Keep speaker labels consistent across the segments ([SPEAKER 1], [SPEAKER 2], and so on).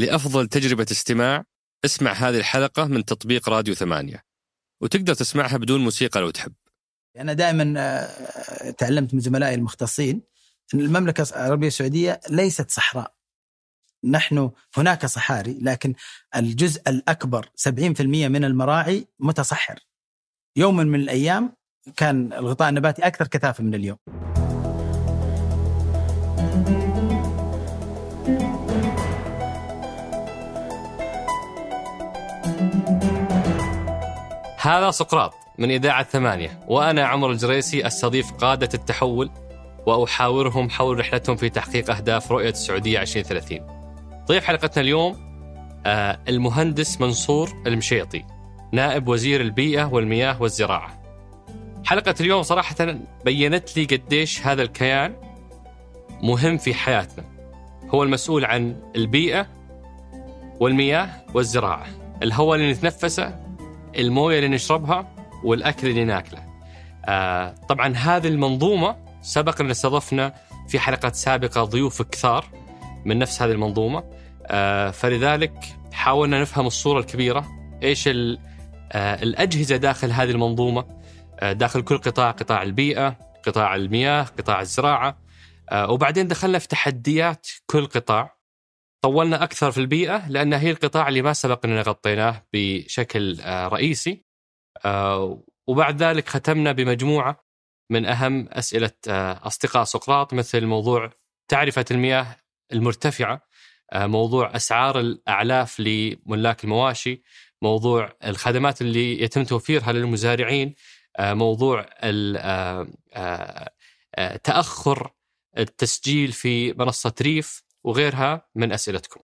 [SPEAKER 1] لأفضل تجربة استماع اسمع هذه الحلقة من تطبيق راديو ثمانية وتقدر تسمعها بدون موسيقى لو تحب
[SPEAKER 2] أنا دائما آه، تعلمت من زملائي المختصين إن المملكة العربية السعودية ليست صحراء. نحن هناك صحاري لكن الجزء الأكبر 70% من المراعي متصحر. يوم من الأيام كان الغطاء النباتي أكثر كثافة من اليوم.
[SPEAKER 1] هذا سقراط من إذاعة ثمانية وأنا عمر الجريسي أستضيف قادة التحول وأحاورهم حول رحلتهم في تحقيق أهداف رؤية السعودية 2030 ضيف حلقتنا اليوم آه، المهندس منصور المشيطي نائب وزير البيئة والمياه والزراعة. حلقة اليوم صراحة بينت لي قديش هذا الكيان مهم في حياتنا. هو المسؤول عن البيئة والمياه والزراعة الهواء اللي نتنفسه الموية اللي نشربها والأكل اللي ناكله. آه طبعا هذه المنظومة سبق أن استضفنا في حلقات سابقة ضيوف كثار من نفس هذه المنظومة. آه فلذلك حاولنا نفهم الصورة الكبيرة. إيش آه الأجهزة داخل هذه المنظومة؟ داخل كل قطاع قطاع البيئة، قطاع المياه، قطاع الزراعة. وبعدين دخلنا في تحديات كل قطاع. طولنا أكثر في البيئة لأن هي القطاع اللي ما سبق إننا غطيناه بشكل آه، رئيسي. آه، وبعد ذلك ختمنا بمجموعة من أهم أسئلة آه، أصدقاء سقراط مثل موضوع تعرفة المياه المرتفعة موضوع أسعار الأعلاف لملاك المواشي موضوع الخدمات اللي يتم توفيرها للمزارعين موضوع تأخر التسجيل في منصة ريف وغيرها من أسئلتكم.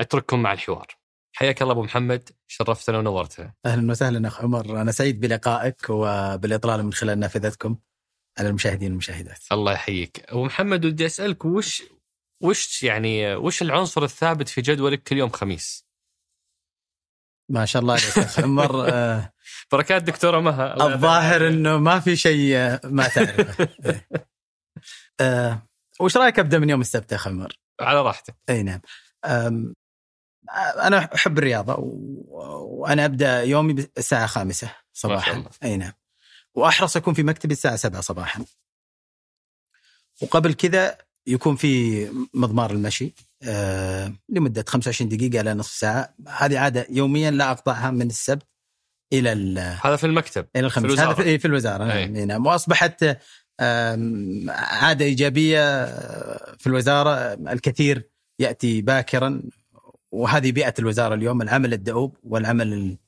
[SPEAKER 1] أترككم مع الحوار. حياك الله أبو محمد شرفتنا ونورتنا.
[SPEAKER 2] أهلا وسهلا أخ عمر أنا سعيد بلقائك وبالاطلاله من خلال نافذتكم على المشاهدين والمشاهدات.
[SPEAKER 1] الله يحييك. أبو محمد ودي أسألك وش وش يعني وش العنصر الثابت في جدولك كل يوم خميس؟
[SPEAKER 2] ما شاء الله عليك أخ عمر
[SPEAKER 1] آه، بركات دكتورة مها
[SPEAKER 2] الظاهر إنه ما في شيء ما تعرفه. آه، وش رأيك أبدأ من يوم السبت يا أخ عمر؟
[SPEAKER 1] على راحتك.
[SPEAKER 2] إي نعم. أنا أحب الرياضة وأنا أبدأ يومي الساعة خامسة صباحا. إي نعم. وأحرص أكون في مكتبي الساعة 7 صباحا. وقبل كذا يكون في مضمار المشي آه لمدة 25 دقيقة إلى نصف ساعة. هذه عادة يوميا لا أقطعها من السبت إلى
[SPEAKER 1] هذا في المكتب
[SPEAKER 2] إلى الخميس. هذا في, في الوزارة. نعم. أي. نعم. وأصبحت عاده إيجابية في الوزارة الكثير يأتي باكرا وهذه بيئة الوزارة اليوم العمل الدؤوب والعمل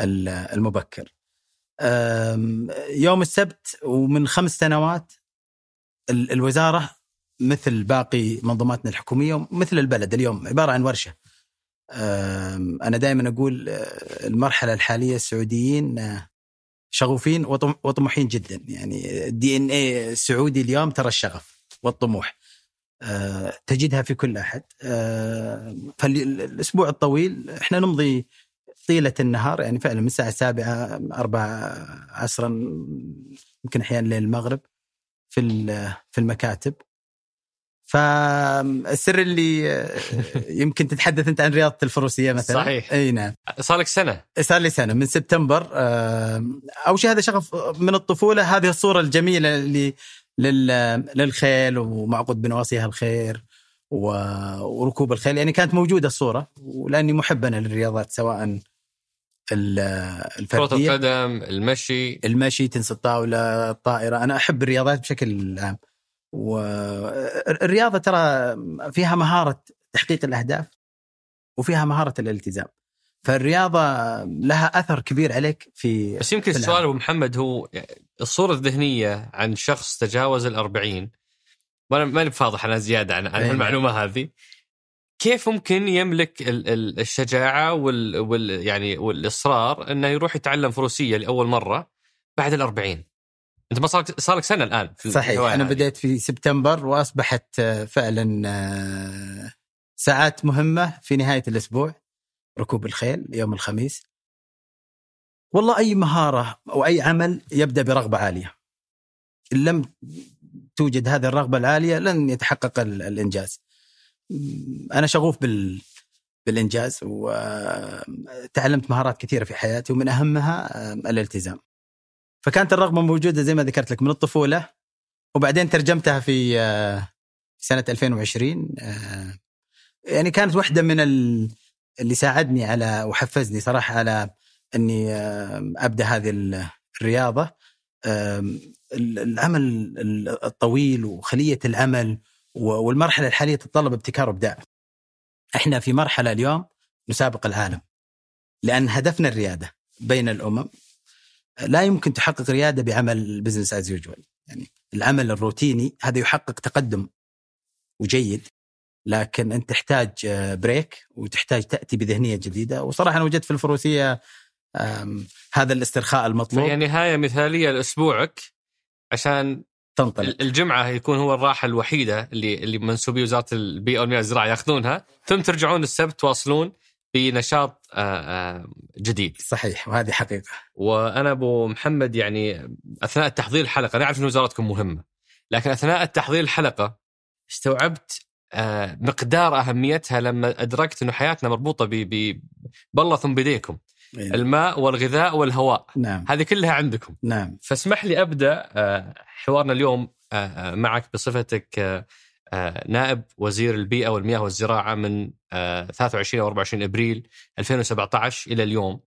[SPEAKER 2] المبكر. يوم السبت ومن خمس سنوات الوزارة مثل باقي منظوماتنا الحكومية مثل البلد اليوم عبارة عن ورشة. أنا دائما أقول المرحلة الحالية السعوديين شغوفين وطموحين جدا. يعني الدي إن اي السعودي اليوم ترى الشغف والطموح. أه تجدها في كل أحد. أه فالأسبوع الطويل إحنا نمضي طيلة النهار يعني فعلا من الساعة السابعة أربعة عصرا يمكن أحيانا ليل المغرب في في المكاتب. فالسر اللي آه، يمكن تتحدث أنت عن رياضة الفروسية مثلا.
[SPEAKER 1] صحيح.
[SPEAKER 2] أي نعم.
[SPEAKER 1] صار لك سنة.
[SPEAKER 2] صار لي سنة من سبتمبر. أول شيء هذا شغف من الطفولة. هذه الصورة الجميلة اللي للخيل ومعقود بنواصيها الخير وركوب الخيل. يعني كانت موجودة الصورة ولأني محب أنا للرياضات سواء الفردية.
[SPEAKER 1] كرة القدم المشي.
[SPEAKER 2] المشي تنس الطاولة الطائرة. أنا أحب الرياضات بشكل عام. والرياضه ترى فيها مهارة تحقيق الأهداف وفيها مهارة الالتزام. فالرياضة لها أثر كبير عليك في
[SPEAKER 1] بس يمكن السؤال أبو محمد هو الصورة الذهنية عن شخص تجاوز الأربعين وأنا ماني بفاضح أنا زيادة عن, عن إيه. المعلومة هذه. كيف ممكن يملك الشجاعة وال, وال يعني والإصرار إنه يروح يتعلم فروسية لأول مرة بعد الأربعين؟ أنت ما صار صار لك سنة الآن
[SPEAKER 2] في صحيح. أنا بديت في سبتمبر وأصبحت آه، فعلا آه، ساعات مهمة في نهاية الأسبوع. ركوب الخيل يوم الخميس. والله أي مهارة أو أي عمل يبدأ برغبة عالية. إن لم توجد هذه الرغبة العالية لن يتحقق الإنجاز. أنا شغوف بال بالإنجاز وتعلمت مهارات كثيرة في حياتي ومن أهمها الالتزام. فكانت الرغبة موجودة زي ما ذكرت لك من الطفولة وبعدين ترجمتها في سنة 2020 يعني كانت واحدة من اللي ساعدني على وحفزني صراحة على إني أبدأ هذه الرياضة العمل الطويل وخلية العمل والمرحلة الحالية تتطلب ابتكار وإبداع. إحنا في مرحلة اليوم نسابق العالم. لأن هدفنا الريادة بين الأمم لا يمكن تحقق ريادة بعمل business as usual يعني العمل الروتيني هذا يحقق تقدم وجيد لكن أنت تحتاج break وتحتاج تأتي بذهنية جديدة. وصراحة أنا وجدت في الفروسية هذا الاسترخاء المطلوب.
[SPEAKER 1] يعني نهاية مثالية لأسبوعك عشان
[SPEAKER 2] تنطلق.
[SPEAKER 1] الجمعة يكون هو الراحة الوحيدة اللي اللي منسوبي وزارة البيئه والمياه الزراعه ياخذونها. ثم ترجعون السبت تواصلون بنشاط جديد
[SPEAKER 2] صحيح وهذه حقيقة
[SPEAKER 1] وأنا أبو محمد يعني أثناء تحضير الحلقة أنا أعرف إن وزارتكم مهمة لكن أثناء تحضير الحلقة استوعبت مقدار أهميتها لما أدركت إنه حياتنا مربوطة ب بالله ثم بيديكم إيه. الماء والغذاء والهواء
[SPEAKER 2] نعم.
[SPEAKER 1] هذه كلها عندكم
[SPEAKER 2] نعم.
[SPEAKER 1] فاسمح لي أبدأ حوارنا اليوم معك بصفتك نائب وزير البيئة والمياه والزراعة من 23 أو 24 إبريل 2017 إلى اليوم.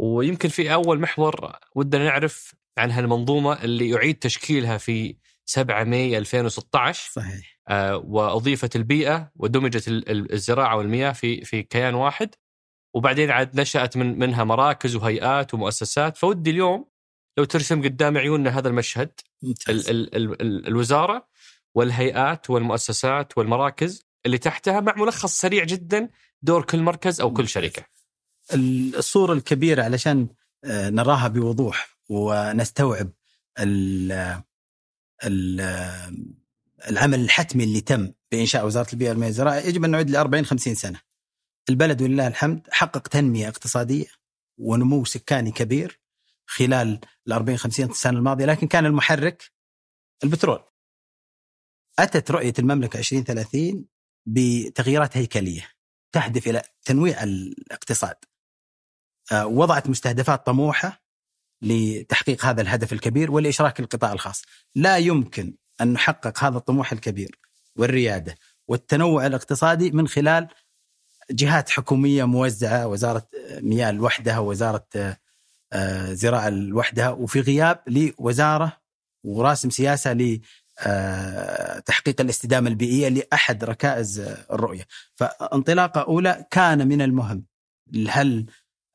[SPEAKER 1] ويمكن في أول محور ودنا نعرف عن هالمنظومة اللي يعيد تشكيلها في 7 ماي 2016
[SPEAKER 2] صحيح.
[SPEAKER 1] وأضيفت البيئة ودمجت الزراعة والمياه في في كيان واحد. وبعدين عاد نشأت من منها مراكز وهيئات ومؤسسات. فودي اليوم لو ترسم قدام عيوننا هذا المشهد ال ال ال ال الوزارة والهيئات والمؤسسات والمراكز اللي تحتها مع ملخص سريع جدا دور كل مركز أو كل شركة.
[SPEAKER 2] الصورة الكبيرة علشان نراها بوضوح ونستوعب العمل الحتمي اللي تم بإنشاء وزارة البيئة والمياه والزراعة يجب أن نعود ل 40 50 سنة. البلد ولله الحمد حقق تنمية اقتصادية ونمو سكاني كبير خلال ال 40 50 سنة الماضية لكن كان المحرك البترول. أتت رؤية المملكة 2030 بتغييرات هيكلية تهدف إلى تنويع الاقتصاد. وضعت مستهدفات طموحة لتحقيق هذا الهدف الكبير والاشراك القطاع الخاص. لا يمكن أن نحقق هذا الطموح الكبير والريادة والتنوع الاقتصادي من خلال جهات حكومية موزعة وزارة مياه لوحدها ووزاره زراعة لوحدها وفي غياب لوزارة وراسم سياسة لتحقيق الاستدامة البيئية لأحد ركائز الرؤية، فانطلاقة أولى كان من المهم هل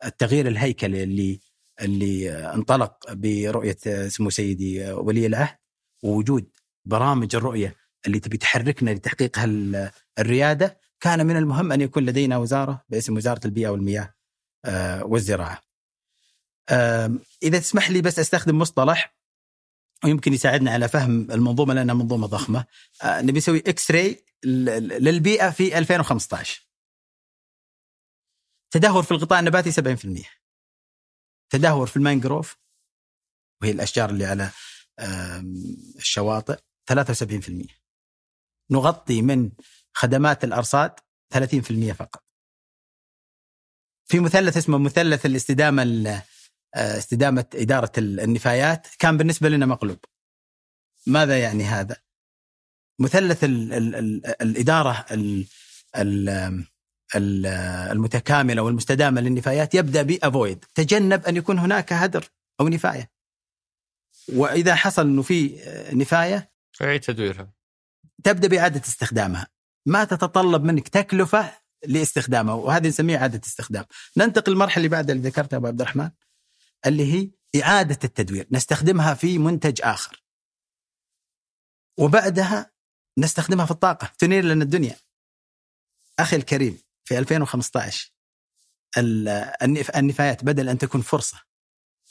[SPEAKER 2] التغيير الهيكلي اللي اللي انطلق برؤية سمو سيدي ولي العهد ووجود برامج الرؤية اللي تبي تحركنا لتحقيق الريادة كان من المهم أن يكون لدينا وزارة باسم وزارة البيئة والمياه والزراعة. إذا تسمح لي بس أستخدم مصطلح ويمكن يساعدنا على فهم المنظومه لانها منظومه ضخمه. نبي نسوي إكس راي للبيئة في 2015. تدهور في الغطاء النباتي 70%. تدهور في المانجروف وهي الأشجار اللي على الشواطئ 73%. نغطي من خدمات الأرصاد 30% فقط. في مثلث اسمه مثلث الاستدامة استدامة إدارة النفايات كان بالنسبة لنا مقلوب. ماذا يعني هذا؟ مثلث ال ال ال الإدارة ال ال المتكاملة والمستدامة للنفايات يبدأ بافويد تجنب أن يكون هناك هدر أو نفاية. وإذا حصل إنه في نفاية
[SPEAKER 1] أعيد تدويرها
[SPEAKER 2] تبدأ بإعادة استخدامها ما تتطلب منك تكلفة لاستخدامها وهذه نسميها إعادة استخدام. ننتقل للمرحلة اللي بعدها اللي ذكرتها أبو عبد الرحمن اللي هي إعادة التدوير، نستخدمها في منتج آخر. وبعدها نستخدمها في الطاقة، تنير لنا الدنيا. أخي الكريم في 2015 النفايات بدل أن تكون فرصة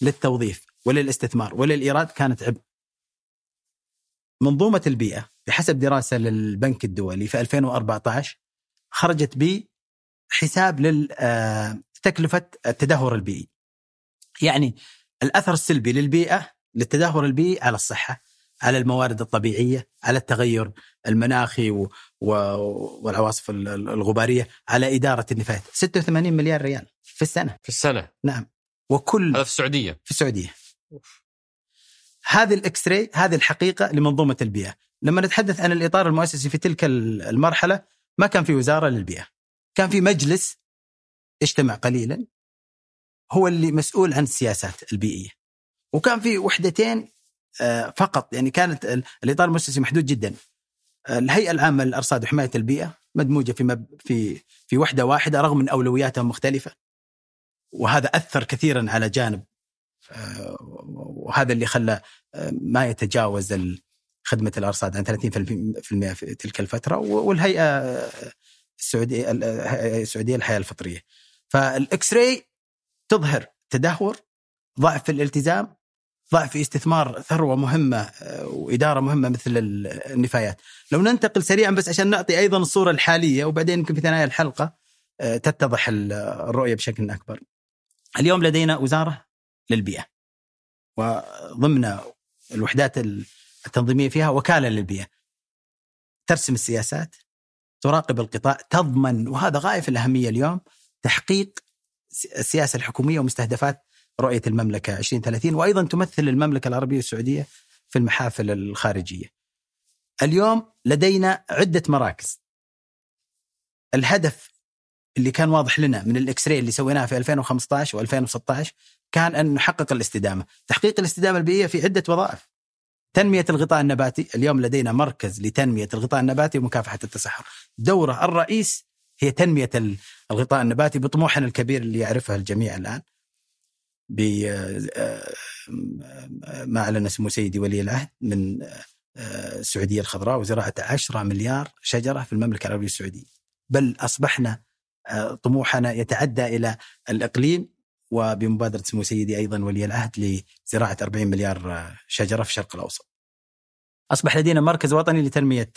[SPEAKER 2] للتوظيف وللاستثمار وللإيراد كانت عبء. منظومة البيئة بحسب دراسة للبنك الدولي في 2014 خرجت بحساب لتكلفه التدهور البيئي. يعني الأثر السلبي للبيئة للتدهور البيئي على الصحة، على الموارد الطبيعية، على التغير المناخي والعواصف الغبارية على إدارة النفايات. 86 مليار ريال في السنة.
[SPEAKER 1] في السنة؟
[SPEAKER 2] نعم. وكل
[SPEAKER 1] هذا في السعودية؟
[SPEAKER 2] في السعودية. هذه الاكس راي هذه الحقيقة لمنظومة البيئة. لما نتحدث عن الإطار المؤسسي في تلك المرحلة ما كان في وزارة للبيئة. كان في مجلس اجتمع قليلا هو اللي مسؤول عن السياسات البيئية. وكان في وحدتين آه، فقط. يعني كانت الإطار المؤسسي محدود جدا. الهيئة العامة للأرصاد وحماية البيئة مدموجة في مب في في وحدة واحدة رغم من اولوياتها مختلفة. وهذا أثر كثيرا على جانب آه، وهذا اللي خلى آه، ما يتجاوز خدمة الأرصاد عن 30% في تلك الفترة. والهيئة السعودية السعودية للحياة الفطرية. فالاكس راي تظهر تدهور ضعف الالتزام ضعف استثمار ثروة مهمة آه، وإدارة مهمة مثل النفايات. لو ننتقل سريعا بس عشان نعطي أيضا الصورة الحالية وبعدين يمكن في ثنايا الحلقة آه، تتضح الرؤية بشكل أكبر. اليوم لدينا وزارة للبيئة. وضمن الوحدات التنظيمية فيها وكالة للبيئة. ترسم السياسات، تراقب القطاع، تضمن وهذا غاية في الأهمية اليوم تحقيق السياسة الحكومية ومستهدفات رؤية المملكة 2030 وأيضا تمثل المملكة العربية السعودية في المحافل الخارجية. اليوم لدينا عدة مراكز. الهدف اللي كان واضح لنا من الاكس راي اللي سويناها في 2015 و2016 كان أن نحقق الاستدامة، تحقيق الاستدامة البيئية في عدة وظائف. تنمية الغطاء النباتي، اليوم لدينا مركز لتنمية الغطاء النباتي ومكافحة التصحر. دورة الرئيس هي تنمية الغطاء النباتي بطموحنا الكبير اللي يعرفها الجميع الآن. آه، ما أعلن سمو سيدي ولي العهد من آه، السعودية الخضراء وزراعة 10 مليار شجرة في المملكة العربية السعودية. بل أصبحنا آه، طموحنا يتعدى إلى الإقليم وبمبادرة سمو سيدي أيضا ولي العهد لزراعة 40 مليار شجرة في الشرق الأوسط. أصبح لدينا مركز وطني لتنمية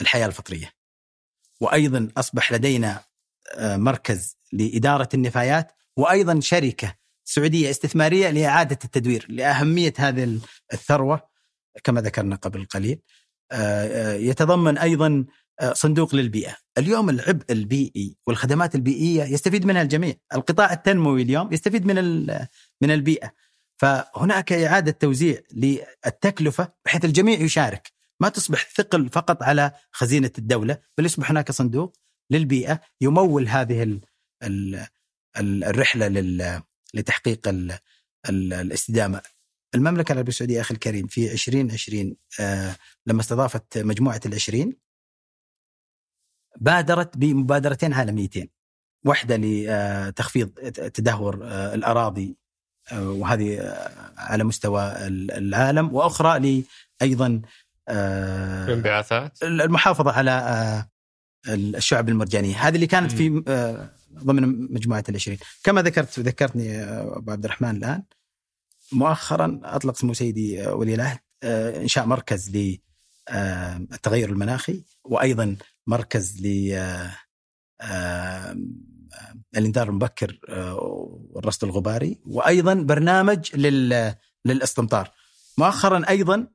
[SPEAKER 2] الحياة الفطرية. وأيضا أصبح لدينا مركز لإدارة النفايات وأيضا شركة سعودية استثمارية لإعادة التدوير لأهمية هذه الثروة كما ذكرنا قبل قليل. آه، آه، يتضمن أيضا آه، صندوق للبيئة، اليوم العبء البيئي والخدمات البيئية يستفيد منها الجميع، القطاع التنموي اليوم يستفيد من من البيئة. فهناك إعادة توزيع للتكلفة بحيث الجميع يشارك، ما تصبح ثقل فقط على خزينة الدولة، بل يصبح هناك صندوق للبيئة يمول هذه الرحلة لتحقيق ال ال الاستدامة. المملكة العربية السعودية أخي الكريم في 2020 آه لما استضافت مجموعة العشرين بادرت بمبادرتين عالميتين. واحدة لتخفيض تدهور آه الأراضي آه وهذه آه على مستوى العالم وأخرى أيضا
[SPEAKER 1] الانبعاثات
[SPEAKER 2] المحافظة على آه، الشعب المرجانية. هذه اللي كانت في آه، ضمن مجموعة العشرين. كما ذكرت ذكرتني أبو عبد الرحمن الآن مؤخرا أطلق سمو سيدي ولي العهد آه، إنشاء مركز للتغير المناخي وأيضا مركز ل الإنذار المبكر والرصد الغباري وأيضا برنامج للاستمطار. مؤخرا أيضا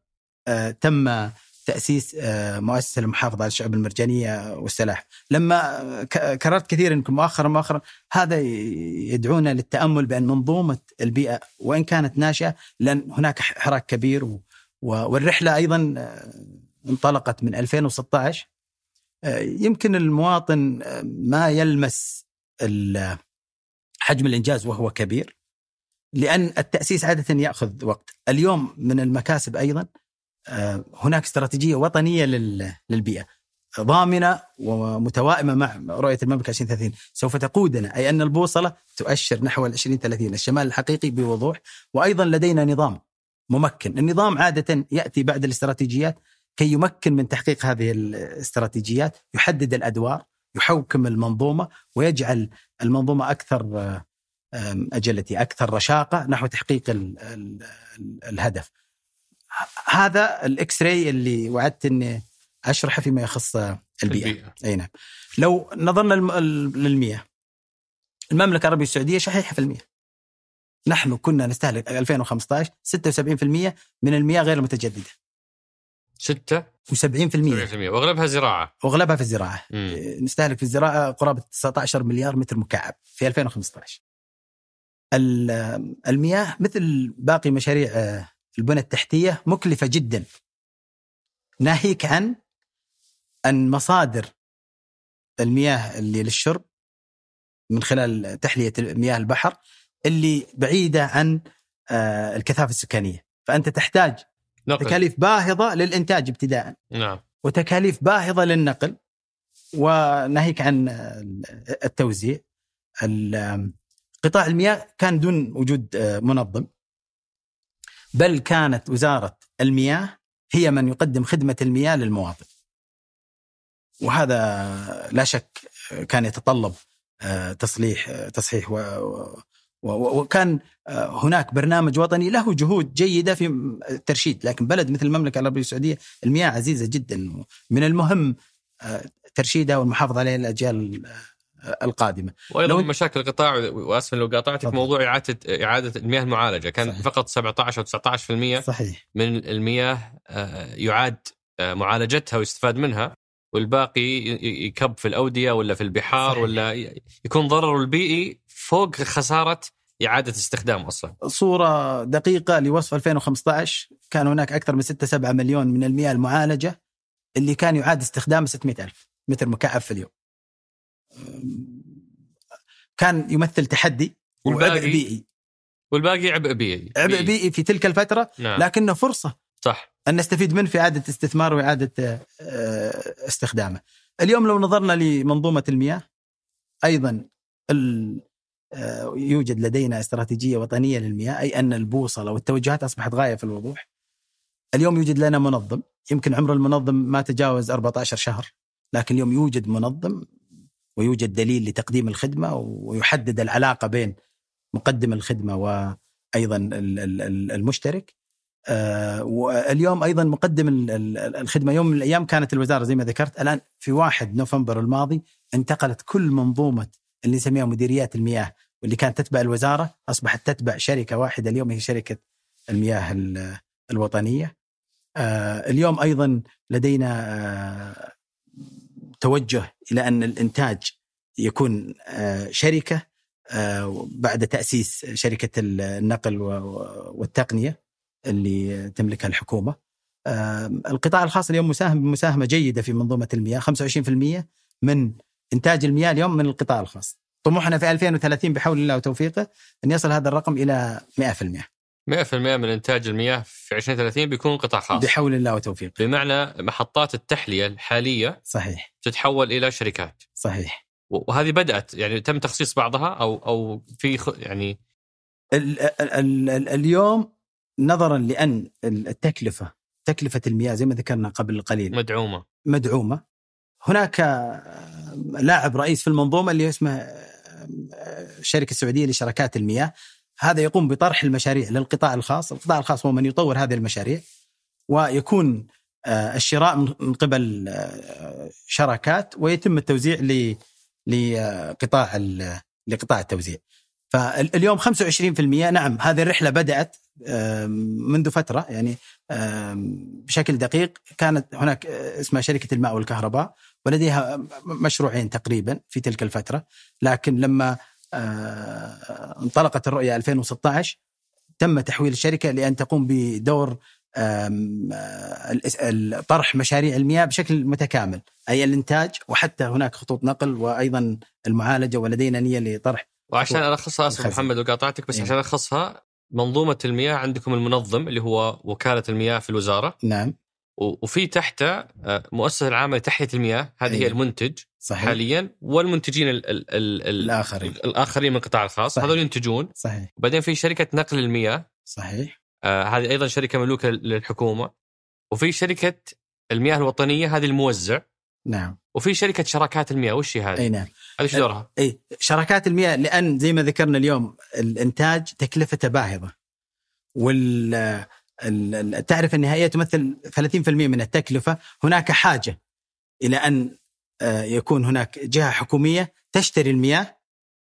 [SPEAKER 2] تم تأسيس آه، مؤسسة للمحافظه على الشعب المرجانية والسلاح. لما كررت كثيرا يمكن مؤخرا مؤخرا هذا يدعونا للتأمل بأن منظومة البيئة وإن كانت ناشئة لأن هناك حراك كبير والرحلة أيضا آه، انطلقت من 2016 آه، يمكن المواطن ما يلمس حجم الإنجاز وهو كبير لأن التأسيس عادة يأخذ وقت. اليوم من المكاسب أيضا آه، هناك استراتيجية وطنية للبيئة ضامنة ومتوائمة مع رؤية المملكة 2030 سوف تقودنا أي أن البوصلة تؤشر نحو ال 2030 الشمال الحقيقي بوضوح وأيضا لدينا نظام ممكن. النظام عادة يأتي بعد الاستراتيجيات كي يمكن من تحقيق هذه الاستراتيجيات يحدد الأدوار يحوكم المنظومة ويجعل المنظومة أكثر أجلتي أكثر رشاقة نحو تحقيق الهدف. هذا الاكس راي اللي وعدت إني أشرحه فيما يخص البيئة, البيئة. أي نعم. لو نظرنا للمياه. المملكة العربية السعودية شحيحة في المياه. نحن كنا نستهلك 2015 76% من المياه غير المتجدده
[SPEAKER 1] 6
[SPEAKER 2] و70%
[SPEAKER 1] 70% وأغلبها زراعة.
[SPEAKER 2] وأغلبها في الزراعة.
[SPEAKER 1] مم.
[SPEAKER 2] نستهلك في الزراعة قرابة 19 مليار متر مكعب في 2015 ال- المياه مثل باقي مشاريع آه، البنى التحتية مكلفة جدا. ناهيك عن أن مصادر المياه اللي للشرب من خلال تحلية مياه البحر اللي بعيدة عن آه، الكثافة السكانية. فأنت تحتاج
[SPEAKER 1] نقل.
[SPEAKER 2] تكاليف باهظة للإنتاج ابتداء
[SPEAKER 1] نعم.
[SPEAKER 2] وتكاليف باهظة للنقل. وناهيك عن التوزيع. ال- قطاع المياه كان دون وجود منظم. بل كانت وزارة المياه هي من يقدم خدمة المياه للمواطن. وهذا لا شك كان يتطلب تصليح تصحيح و وكان هناك برنامج وطني له جهود جيدة في الترشيد لكن بلد مثل المملكة العربية السعودية المياه عزيزة جدا. من المهم ترشيدها والمحافظة عليها الاجيال القادمة
[SPEAKER 1] وأيضا
[SPEAKER 2] لو-
[SPEAKER 1] مشاكل القطاع واسف لو قاطعتك
[SPEAKER 2] تفضل.
[SPEAKER 1] موضوع اعاده إعادة المياه المعالجة كان
[SPEAKER 2] صحيح.
[SPEAKER 1] فقط 17 أو 19%
[SPEAKER 2] صحيح
[SPEAKER 1] من المياه آه، يعاد آه، معالجتها ويستفاد منها والباقي يكب في الأودية ولا في البحار
[SPEAKER 2] صحيح.
[SPEAKER 1] ولا يكون ضرره البيئي فوق خسارة إعادة استخدام أصلا
[SPEAKER 2] صورة دقيقة لوصف 2015 كان هناك أكثر من 6 7 مليون من المياه المعالجة اللي كان يعاد استخدامه 600 ألف متر مكعب في اليوم كان يمثل تحدي وعبء
[SPEAKER 1] والباقي؟
[SPEAKER 2] بيئي.
[SPEAKER 1] والباقي عبء بيئي.
[SPEAKER 2] عبء بيئي. في تلك الفترة
[SPEAKER 1] نعم.
[SPEAKER 2] لكنه فرصة
[SPEAKER 1] صح.
[SPEAKER 2] أن نستفيد منه في إعادة استثمار وإعادة آه، استخدامه. اليوم لو نظرنا لمنظومة المياه أيضا ال- آه، يوجد لدينا استراتيجية وطنية للمياه أي أن البوصلة والتوجهات أصبحت غاية في الوضوح. اليوم يوجد لنا منظم يمكن عمر المنظم ما تجاوز 14 شهر لكن اليوم يوجد منظم ويوجد دليل لتقديم الخدمة ويحدد العلاقة بين مقدم الخدمة وأيضا ال- ال- ال- المشترك آه، واليوم أيضا مقدم ال- ال- الخدمة يوم من الأيام كانت الوزارة زي ما ذكرت الآن في 1 نوفمبر الماضي انتقلت كل منظومة اللي نسميها مديريات المياه واللي كانت تتبع الوزارة أصبحت تتبع شركة واحدة اليوم هي شركة المياه ال- الوطنية. آه، اليوم أيضا لدينا آه، توجه إلى أن الإنتاج يكون آه، شركة آه، بعد تأسيس شركة النقل والتقنية اللي تملكها الحكومة. القطاع الخاص اليوم مساهم بمساهمه جيدة في منظومة المياه 25% من إنتاج المياه اليوم من القطاع الخاص. طموحنا في 2030 بحول الله وتوفيقه أن يصل هذا الرقم إلى 100%
[SPEAKER 1] 100% من إنتاج المياه في 2030 بيكون قطاع خاص.
[SPEAKER 2] بحول الله وتوفيقه.
[SPEAKER 1] بمعنى محطات التحلية الحالية
[SPEAKER 2] صحيح.
[SPEAKER 1] تتحول إلى شركات.
[SPEAKER 2] صحيح.
[SPEAKER 1] وهذه بدأت يعني تم تخصيص بعضها أو أو في يعني
[SPEAKER 2] ال ال ال ال اليوم نظرا لأن التكلفة تكلفة المياه زي ما ذكرنا قبل قليل.
[SPEAKER 1] مدعومة.
[SPEAKER 2] مدعومة. هناك لاعب رئيس في المنظومة اللي اسمه الشركة السعودية لشركات المياه. هذا يقوم بطرح المشاريع للقطاع الخاص، القطاع الخاص هو من يطور هذه المشاريع ويكون آه، الشراء من قبل آه، شراكات ويتم التوزيع لقطاع ال- لقطاع التوزيع. فاليوم 25% نعم هذه الرحلة بدأت منذ فترة يعني بشكل دقيق. كانت هناك آه، اسمها شركة الماء والكهرباء ولديها مشروعين تقريبا في تلك الفترة. لكن لما آه، انطلقت الرؤية 2016 تم تحويل الشركة لأن تقوم بدور آه، طرح مشاريع المياه بشكل متكامل أي الإنتاج وحتى هناك خطوط نقل وأيضا المعالجة ولدينا نية لطرح
[SPEAKER 1] وعشان ألخصها أسف
[SPEAKER 2] الخزن.
[SPEAKER 1] محمد وقاطعتك بس
[SPEAKER 2] إيه.
[SPEAKER 1] عشان ألخصها منظومة المياه عندكم المنظم اللي هو وكالة المياه في الوزارة
[SPEAKER 2] نعم
[SPEAKER 1] وفي تحته آه، مؤسسة العامة لتحليه المياه هذه هي
[SPEAKER 2] إيه.
[SPEAKER 1] المنتج
[SPEAKER 2] صحيح.
[SPEAKER 1] حاليا والمنتجين ال ال ال ال
[SPEAKER 2] الآخرين.
[SPEAKER 1] الآخرين من القطاع الخاص. هذول ينتجون.
[SPEAKER 2] صحيح.
[SPEAKER 1] وبعدين في شركة نقل المياه.
[SPEAKER 2] صحيح.
[SPEAKER 1] آه هذه أيضا شركة مملوكة للحكومة. وفي شركة المياه الوطنية هذه الموزع.
[SPEAKER 2] نعم.
[SPEAKER 1] وفي شركة شراكات المياه. وش هي هذه؟
[SPEAKER 2] أي نعم.
[SPEAKER 1] هذه إيش دورها؟
[SPEAKER 2] أي شراكات المياه لأن زي ما ذكرنا اليوم الإنتاج تكلفته باهظة. وال ال- ال- تعرف النهائيه تمثل 30% من التكلفة. هناك حاجة إلى أن آه، يكون هناك جهة حكومية تشتري المياه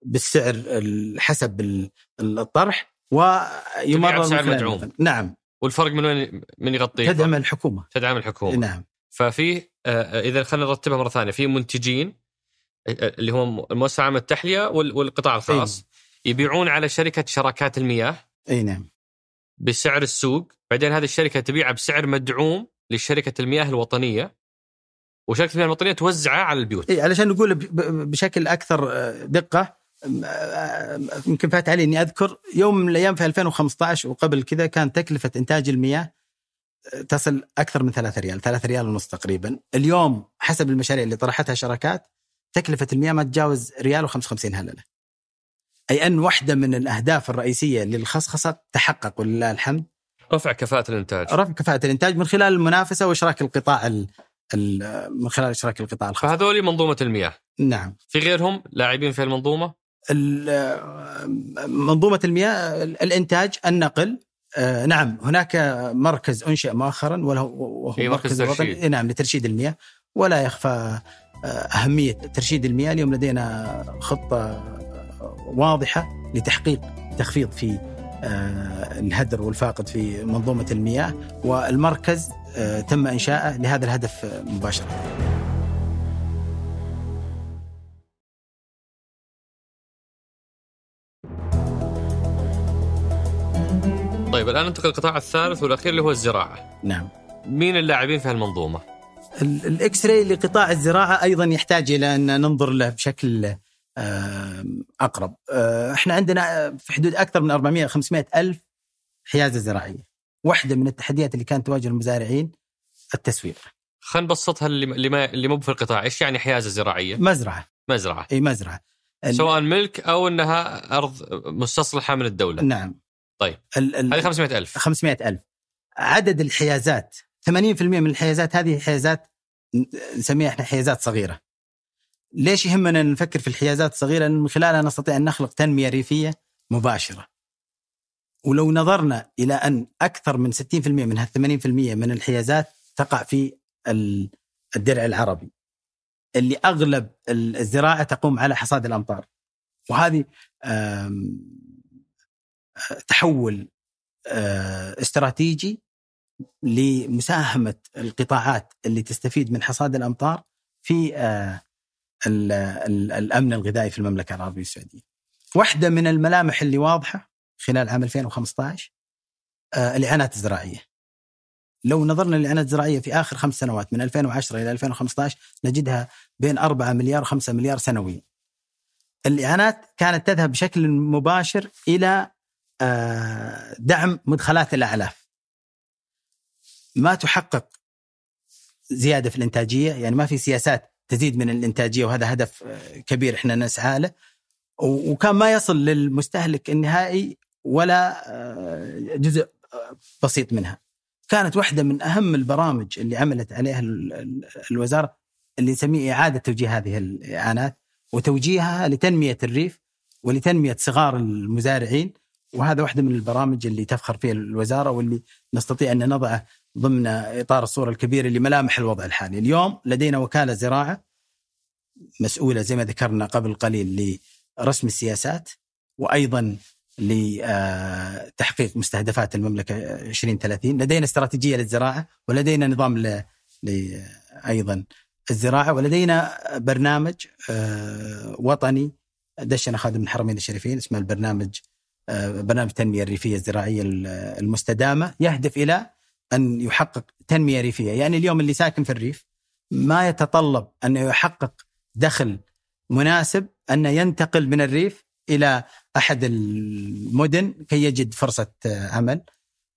[SPEAKER 2] بالسعر ال- حسب ال- الطرح ويمرر خلال
[SPEAKER 1] مدعوم.
[SPEAKER 2] نعم.
[SPEAKER 1] والفرق من وين من يغطيه؟
[SPEAKER 2] تدعم الحكومة.
[SPEAKER 1] تدعم الحكومة.
[SPEAKER 2] نعم.
[SPEAKER 1] ففي آه، إذا خلينا نرتبها مرة ثانية في منتجين آه، اللي هم المؤسسه العامه التحلية وال- والقطاع الخاص يبيعون على شركة شراكات المياه.
[SPEAKER 2] اي نعم.
[SPEAKER 1] بسعر السوق بعدين هذه الشركة تبيعها بسعر مدعوم لشركة المياه الوطنية وشركة المياه الوطنية توزعها على البيوت.
[SPEAKER 2] إيه علشان نقول بشكل أكثر آه، دقة آم، آه، يمكن فات علي إني أذكر يوم من الأيام في 2015 وقبل كذا كان تكلفة إنتاج المياه آه، تصل أكثر من 3 ريال 3 ريال ونص تقريبا. اليوم حسب المشاريع اللي طرحتها شراكات تكلفة المياه ما تتجاوز ريال و55 هللة. أي أن واحدة من الأهداف الرئيسية للخصخصة تحقق ولله الحمد.
[SPEAKER 1] رفع كفاءة الإنتاج.
[SPEAKER 2] رفع كفاءة الإنتاج من خلال المنافسة وإشراك القطاع ال ال- من خلال إشراك القطاع الخاص.
[SPEAKER 1] فهذول منظومة المياه.
[SPEAKER 2] نعم.
[SPEAKER 1] في غيرهم لاعبين في المنظومة؟
[SPEAKER 2] ال- منظومة المياه الإنتاج النقل آه، نعم هناك مركز أنشئ مؤخرا وله وهو
[SPEAKER 1] إيه، مركز ترشيد.
[SPEAKER 2] نعم لترشيد المياه. ولا يخفى آه، أهمية ترشيد المياه. اليوم لدينا خطة واضحة لتحقيق تخفيض في آه، الهدر والفاقد في منظومة المياه والمركز آه، تم انشاؤه لهذا الهدف مباشرة.
[SPEAKER 1] طيب الآن ننتقل للقطاع الثالث والأخير اللي هو الزراعة
[SPEAKER 2] نعم.
[SPEAKER 1] مين اللاعبين في هالمنظومة
[SPEAKER 2] ال- الاكس راي لقطاع الزراعة أيضا يحتاج إلى أن ننظر له بشكل أقرب. آه، إحنا عندنا في حدود أكثر من 400 500 ألف حيازة زراعية. واحدة من التحديات اللي كانت تواجه المزارعين التسويق.
[SPEAKER 1] خلينا نبسطها اللي ما اللي مو في القطاع إيش يعني حيازة
[SPEAKER 2] زراعية
[SPEAKER 1] مزرعة
[SPEAKER 2] مزرعة إي مزرعة.
[SPEAKER 1] سواء ملك أو إنها أرض مستصلحة من الدولة
[SPEAKER 2] نعم.
[SPEAKER 1] طيب.
[SPEAKER 2] ال- ال-
[SPEAKER 1] هذه 500000
[SPEAKER 2] 500 ألف عدد الحيازات 80% من الحيازات هذه حيازات نسميها إحنا حيازات صغيرة ليش يهمنا نفكر في الحيازات الصغيرة؟ لأن من خلالها نستطيع أن نخلق تنمية ريفية مباشرة. ولو نظرنا إلى أن أكثر من 60% من هال 80% من الحيازات تقع في ال- الدرع العربي. اللي أغلب ال- الزراعة تقوم على حصاد الأمطار. وهذه تحول استراتيجي لمساهمة القطاعات اللي تستفيد من حصاد الأمطار في الأمن الغذائي في المملكة العربية السعودية. واحدة من الملامح اللي واضحة خلال عام 2015 آه، الإعانات الزراعية. لو نظرنا للإعانات الزراعية في آخر خمس سنوات من 2010 إلى 2015 نجدها بين 4 مليار و5 مليار سنويا. الإعانات كانت تذهب بشكل مباشر إلى آه، دعم مدخلات الأعلاف. ما تحقق زيادة في الإنتاجية، يعني ما في سياسات تزيد من الإنتاجية وهذا هدف آه، كبير إحنا نسعى له. وكان ما يصل للمستهلك النهائي ولا آه، جزء آه، بسيط منها. كانت واحدة من أهم البرامج اللي عملت عليها ال- ال- الوزارة اللي نسميه إعادة توجيه هذه الإعانات وتوجيهها لتنمية الريف ولتنمية صغار المزارعين وهذا واحدة من البرامج اللي تفخر فيها الوزارة واللي نستطيع أن نضعه ضمن إطار الصورة الكبيرة لملامح الوضع الحالي، اليوم لدينا وكالة زراعة مسؤولة زي ما ذكرنا قبل قليل لرسم السياسات وأيضا لتحقيق مستهدفات المملكة 2030 لدينا استراتيجية للزراعة ولدينا نظام ل... ل... أيضا الزراعة ولدينا برنامج آه، وطني. دشنا خادم الحرمين الشريفين اسمه البرنامج آه، برنامج التنمية الريفية الزراعية المستدامة يهدف إلى أن يحقق تنمية ريفية، يعني اليوم اللي ساكن في الريف ما يتطلب أن يحقق دخل مناسب أن ينتقل من الريف إلى أحد المدن كي يجد فرصة آه، عمل.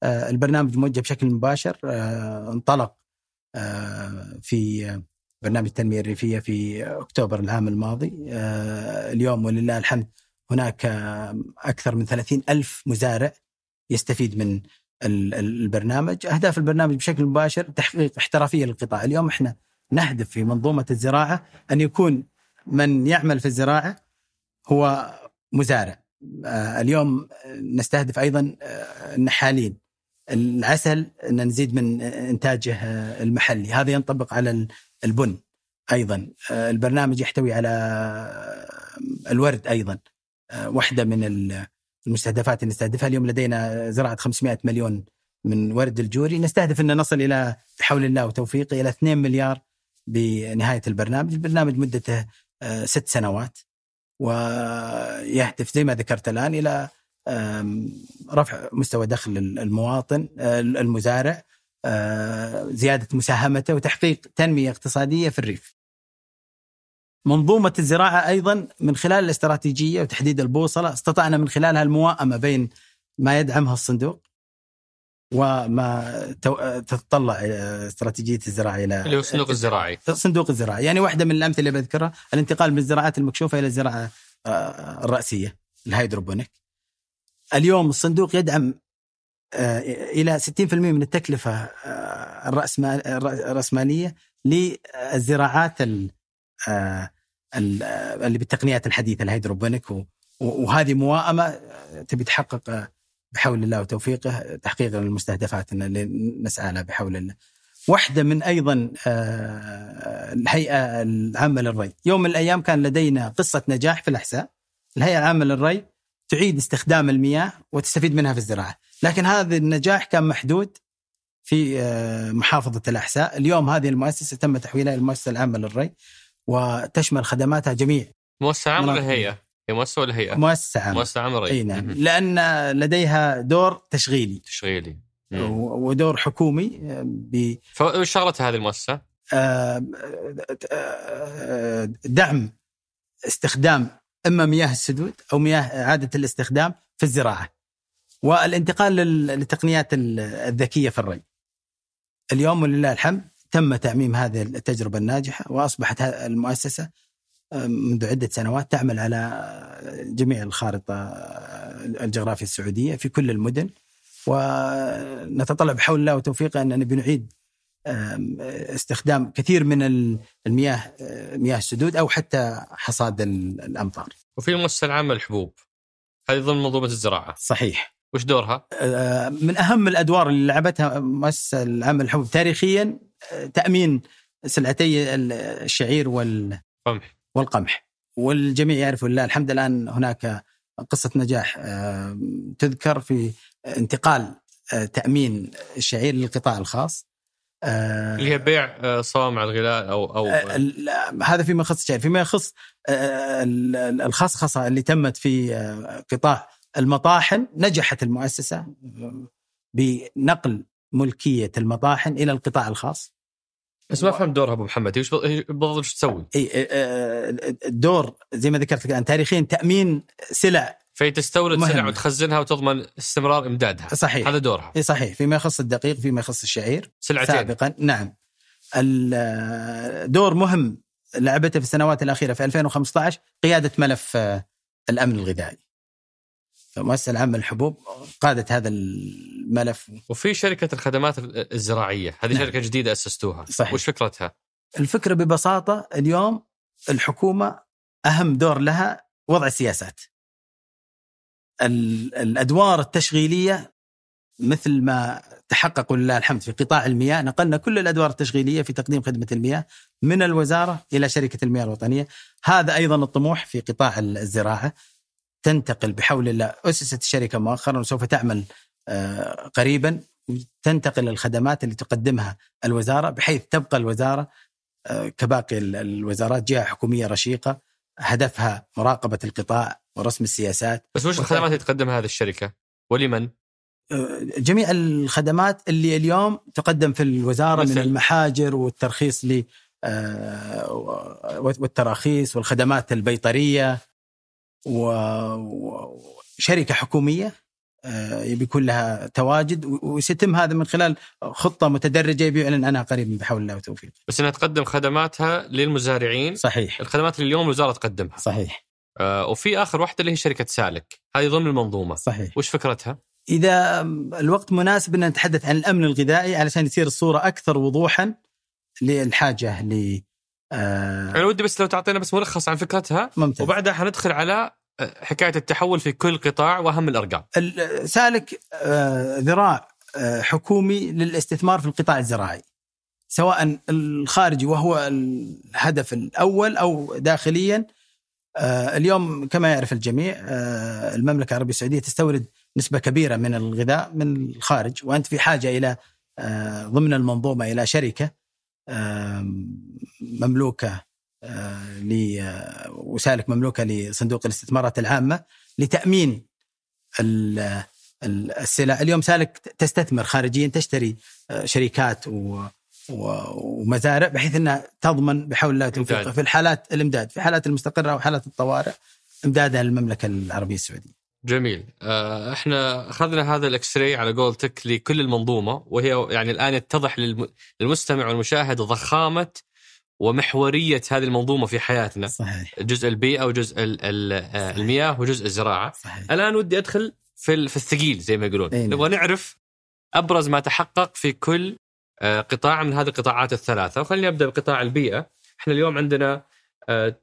[SPEAKER 2] آه، البرنامج موجه بشكل مباشر. آه، انطلق في برنامج التنمية الريفية في أكتوبر العام الماضي. اليوم ولله الحمد هناك أكثر من 30 ألف مزارع يستفيد من البرنامج أهداف البرنامج بشكل مباشر تحقيق احترافية للقطاع. اليوم إحنا نهدف في منظومة الزراعة أن يكون من يعمل في الزراعة هو مزارع. آه، اليوم نستهدف أيضا آه، النحالين العسل أن نزيد من إنتاجه آه، المحلي. هذا ينطبق على ال- البن أيضا. آه، البرنامج يحتوي على آه، الورد أيضا. آه، واحدة من المستهدفات اللي نستهدفها اليوم لدينا زراعة 500 مليون من ورد الجوري نستهدف أن نصل إلى بحول الله وتوفيقه إلى 2 مليار بنهاية البرنامج، البرنامج مدته آه، ست سنوات ويهدف زي ما ذكرت الآن إلى رفع مستوى دخل المواطن آه، المزارع آه، زيادة مساهمته وتحقيق تنمية اقتصادية في الريف. منظومة الزراعة أيضا من خلال الاستراتيجية وتحديد البوصلة استطعنا من خلالها المواءمه بين ما يدعمها الصندوق وما تتطلع استراتيجية الزراعة إلى
[SPEAKER 1] اللي هو الصندوق الزراعي.
[SPEAKER 2] الصندوق الزراعي. يعني واحدة من الأمثلة اللي بذكرها الانتقال من الزراعات المكشوفة إلى الزراعة آه، الرأسية ال hydroponic. اليوم الصندوق يدعم آه، إلى 60% من التكلفة آه، الرأسمالية للزراعات اللي بالتقنيات الحديثة ال hydroponic وهذه موائمة تبي تحقق بحول الله وتوفيقه تحقيق المستهدفات اللي نسعى لها بحول الله. واحدة من أيضا آه، الهيئة العامة للري. يوم من الأيام كان لدينا قصة نجاح في الأحساء. الهيئة العامة للري تعيد استخدام المياه وتستفيد منها في الزراعة. لكن هذا النجاح كان محدود في آه، محافظة الأحساء. اليوم هذه المؤسسة تم تحويلها إلى المؤسسة العامة للري. وتشمل خدماتها جميع.
[SPEAKER 1] مؤسسة عامة ولا هيئة؟ هي. مؤسسه ولا؟
[SPEAKER 2] مؤسسه عامه
[SPEAKER 1] مؤسسه عامه
[SPEAKER 2] إي نعم. لأن لديها دور تشغيلي.
[SPEAKER 1] تشغيلي.
[SPEAKER 2] ودور حكومي آه، ب
[SPEAKER 1] فايش شغلتها هذه المؤسسة؟
[SPEAKER 2] آه، آه، دعم استخدام إما مياه السدود أو مياه إعادة الاستخدام في الزراعة والانتقال للتقنيات الذكية في الري. اليوم ولله الحمد تم تعميم هذه التجربة الناجحة وأصبحت المؤسسة منذ عدة سنوات تعمل على جميع الخارطة الجغرافية السعودية في كل المدن. ونتطلع بحول الله وتوفيقه أننا بنعيد استخدام كثير من المياه مياه السدود أو حتى حصاد الأمطار.
[SPEAKER 1] وفي المؤسسة العامة للحبوب. هذه ضمن منظومة الزراعة.
[SPEAKER 2] صحيح.
[SPEAKER 1] وش دورها؟
[SPEAKER 2] من أهم الأدوار اللي لعبتها المؤسسة العامة للحبوب تاريخيا تأمين سلعتي الشعير والقمح والقمح. والجميع يعرف لله الحمد الآن هناك قصة نجاح آه، تذكر في انتقال آه، تأمين الشعير للقطاع الخاص.
[SPEAKER 1] آه، اللي هي بيع صوامع الغلاء أو أو
[SPEAKER 2] هذا فيما يخص الشعير. فيما يخص الخصخصه اللي تمت في قطاع المطاحن نجحت المؤسسة بنقل ملكية المطاحن إلى القطاع الخاص.
[SPEAKER 1] بس ما فهمت دورها أبو محمد. إيش بالضبط تسوي؟
[SPEAKER 2] إي الدور زي ما ذكرت لك الآن تاريخيا تأمين سلع
[SPEAKER 1] فهي تستورد مهمة. سلع وتخزنها وتضمن استمرار إمدادها.
[SPEAKER 2] صحيح.
[SPEAKER 1] هذا دورها.
[SPEAKER 2] إي صحيح. فيما يخص الدقيق فيما يخص الشعير.
[SPEAKER 1] سلعتين.
[SPEAKER 2] سابقا. نعم. الدور مهم لعبته في السنوات الأخيرة في 2015 قيادة ملف الأمن الغذائي. المؤسسه العامة للحبوب قادت هذا الملف.
[SPEAKER 1] وفي شركة الخدمات الزراعية هذه نعم. شركة جديدة أسستوها.
[SPEAKER 2] صحيح.
[SPEAKER 1] وش فكرتها؟
[SPEAKER 2] الفكرة ببساطة اليوم الحكومة أهم دور لها وضع السياسات. الأدوار التشغيلية مثل ما تحقق ولله الحمد في قطاع المياه نقلنا كل الأدوار التشغيلية في تقديم خدمة المياه من الوزارة إلى شركة المياه الوطنية، هذا أيضا الطموح في قطاع الزراعة. تنتقل بحول الله أسست الشركة مؤخرا وسوف تعمل آه، قريبا تنتقل الخدمات اللي تقدمها الوزارة بحيث تبقى الوزارة آه، كباقي الوزارات جهة حكومية رشيقة هدفها مراقبة القطاع ورسم السياسات
[SPEAKER 1] بس وش الخدمات اللي تقدمها هذه الشركة؟ ولمن؟
[SPEAKER 2] آه، جميع الخدمات اللي اليوم تقدم في الوزارة مثل. من المحاجر والترخيص ل والتراخيص والخدمات البيطرية وشركه حكومية آه، يبي يكون لها تواجد وسيتم هذا من خلال خطة متدرجة بيعلن عنها قريبا بحول الله وتوفيقه.
[SPEAKER 1] بس إنها تقدم خدماتها للمزارعين.
[SPEAKER 2] صحيح.
[SPEAKER 1] الخدمات اللي اليوم الوزارة تقدمها.
[SPEAKER 2] صحيح.
[SPEAKER 1] آه وفي آخر واحدة اللي هي شركة سالك. هذه ضمن المنظومة.
[SPEAKER 2] صحيح.
[SPEAKER 1] وش فكرتها؟
[SPEAKER 2] إذا الوقت مناسب إن نتحدث عن الأمن الغذائي علشان يصير الصورة أكثر وضوحا للحاجة ل
[SPEAKER 1] آه أنا ودي بس لو تعطينا بس ملخص عن فكرتها
[SPEAKER 2] ممتاز.
[SPEAKER 1] وبعدها حندخل على آه، حكاية التحول في كل قطاع وأهم الأرقام.
[SPEAKER 2] سالك آه ذراع آه حكومي للاستثمار في القطاع الزراعي. سواء الخارجي وهو الهدف الأول أو داخليا اليوم كما يعرف الجميع المملكة العربية السعودية تستورد نسبة كبيرة من الغذاء من الخارج وأنت في حاجة إلى ضمن المنظومة إلى شركة مملوكة آه، وسالك مملوكة لصندوق الاستثمارات العامة لتأمين السلع اليوم سالك تستثمر خارجيا تشتري آه، شركات ومزارع بحيث أنها تضمن بحول الله توفيقه في الحالات الإمداد في حالات المستقرة وحالات الطوارئ إمدادها للمملكة العربية السعودية.
[SPEAKER 1] جميل. آه، إحنا أخذنا هذا الاكس راي على قولتك لكل المنظومة وهي يعني الآن يتضح للمستمع والمشاهد ضخامة ومحورية هذه المنظومة في حياتنا.
[SPEAKER 2] صحيح.
[SPEAKER 1] جزء البيئة وجزء آه، المياه وجزء الزراعة.
[SPEAKER 2] صحيح.
[SPEAKER 1] الآن ودي أدخل في في الثقيل زي ما يقولون.
[SPEAKER 2] نعم.
[SPEAKER 1] نبغى نعرف أبرز ما تحقق في كل آه، قطاع من هذه القطاعات الثلاثة. وخليني أبدأ بقطاع البيئة. إحنا اليوم عندنا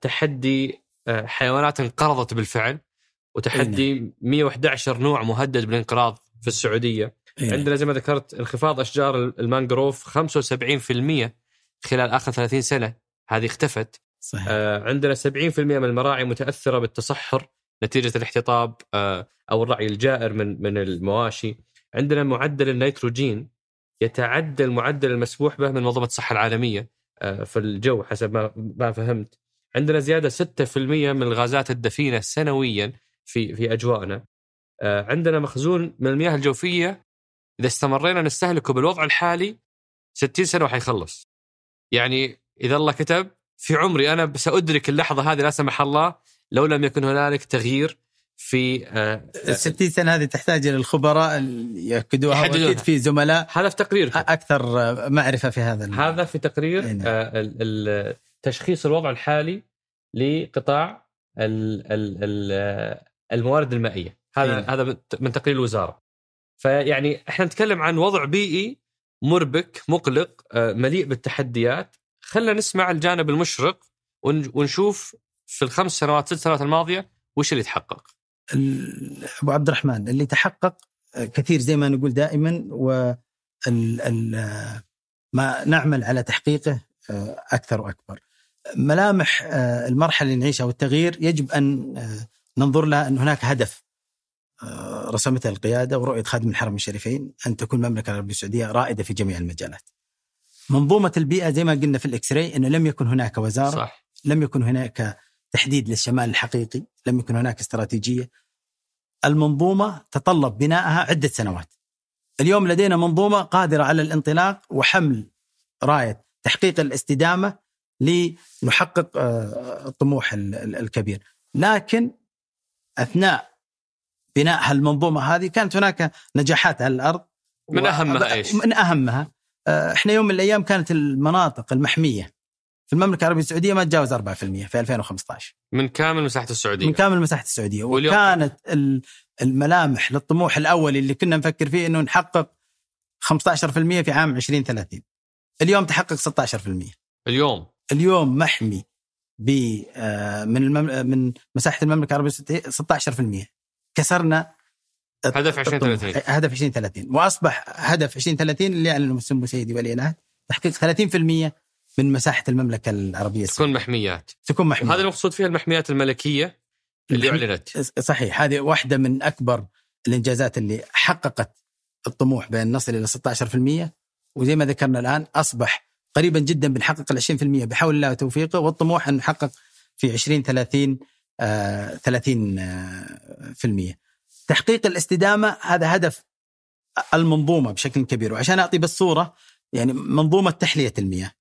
[SPEAKER 1] تحدي حيوانات انقرضت بالفعل. وتحدي 111 نعم. نوع مهدد بالانقراض في السعودية
[SPEAKER 2] إيه.
[SPEAKER 1] عندنا زي ما ذكرت انخفاض أشجار المانجروف 75% خلال آخر 30 سنة هذه اختفت
[SPEAKER 2] صحيح.
[SPEAKER 1] آه عندنا 70% من المراعي متأثرة بالتصحر نتيجة الاحتطاب آه أو الرعي الجائر من من المواشي عندنا معدل النيتروجين يتعدى المعدل المسموح به من منظمه الصحة العالمية آه في الجو حسب ما ما فهمت عندنا زيادة 6% من الغازات الدفينة سنويا في في اجوائنا آه، عندنا مخزون من المياه الجوفية. إذا استمرينا نستهلكه بالوضع الحالي 60 سنة وحيخلص. يعني إذا الله كتب في عمري أنا سادرك اللحظة هذه لا سمح الله لو لم يكن هنالك تغيير في
[SPEAKER 2] ال 60 سنة هذه تحتاج إلى الخبراء يأكدوها وأكيد في زملاء.
[SPEAKER 1] هذا في تقرير
[SPEAKER 2] أكثر معرفة في هذا
[SPEAKER 1] هذا في تقرير نعم. آه، تشخيص الوضع الحالي لقطاع الموارد المائية هذا
[SPEAKER 2] إيه.
[SPEAKER 1] هذا من تقرير الوزارة فيعني إحنا نتكلم عن وضع بيئي مربك مقلق آه، مليء بالتحديات خلينا نسمع الجانب المشرق ونشوف في الخمس سنوات ست سنوات الماضية وش اللي تحقق
[SPEAKER 2] أبو عبد الرحمن اللي تحقق آه، كثير زي ما نقول دائما و ما نعمل على تحقيقه آه، أكثر وأكبر. ملامح المرحلة اللي نعيشها والتغيير يجب أن ننظر لها أن هناك هدف آه، رسمته القيادة ورؤية خادم الحرم الشريفين أن تكون المملكة العربية السعودية رائدة في جميع المجالات. منظومة البيئة زي ما قلنا في الإكس راي أنه لم يكن هناك وزارة
[SPEAKER 1] صح.
[SPEAKER 2] لم يكن هناك تحديد للشمال الحقيقي لم يكن هناك استراتيجية. المنظومة تطلب بنائها عدة سنوات. اليوم لدينا منظومة قادرة على الانطلاق وحمل راية تحقيق الاستدامة لنحقق آه، الطموح الكبير. لكن أثناء بناء هالمنظومة هذه كانت هناك نجاحات على الأرض.
[SPEAKER 1] من أهمها إيش؟
[SPEAKER 2] من أهمها. آه، إحنا يوم من الأيام كانت المناطق المحمية في المملكة العربية السعودية ما تجاوز 4% في 2015
[SPEAKER 1] من كامل مساحة السعودية.
[SPEAKER 2] من كامل مساحة السعودية. وكانت الملامح للطموح الاولي اللي كنا نفكر فيه إنه نحقق 15% في عام 2030 اليوم تحقق 16%
[SPEAKER 1] اليوم؟
[SPEAKER 2] اليوم محمي. ب آه، من المم... من مساحة المملكة العربية السعوديه 16% كسرنا
[SPEAKER 1] هدف 2030
[SPEAKER 2] هدف 2030 وأصبح هدف 2030 اللي اعلنه سمو سيدي ولي العهد تحقيق 30% من مساحة المملكة العربية
[SPEAKER 1] السعوديه تكون محميات.
[SPEAKER 2] تكون محميات.
[SPEAKER 1] هذا المقصود فيها المحميات الملكية اللي أعلنت.
[SPEAKER 2] صحيح. هذه واحدة من أكبر الإنجازات اللي حققت الطموح بان نصل إلى 16% وزي ما ذكرنا الآن أصبح قريبا جدا بنحقق ال 20% بحول الله وتوفيقه والطموح أن نحقق في 20 30 آه 30 آه في المية. تحقيق الاستدامة هذا هدف المنظومة بشكل كبير. وعشان أعطي بس صورة يعني منظومة تحلية المياه.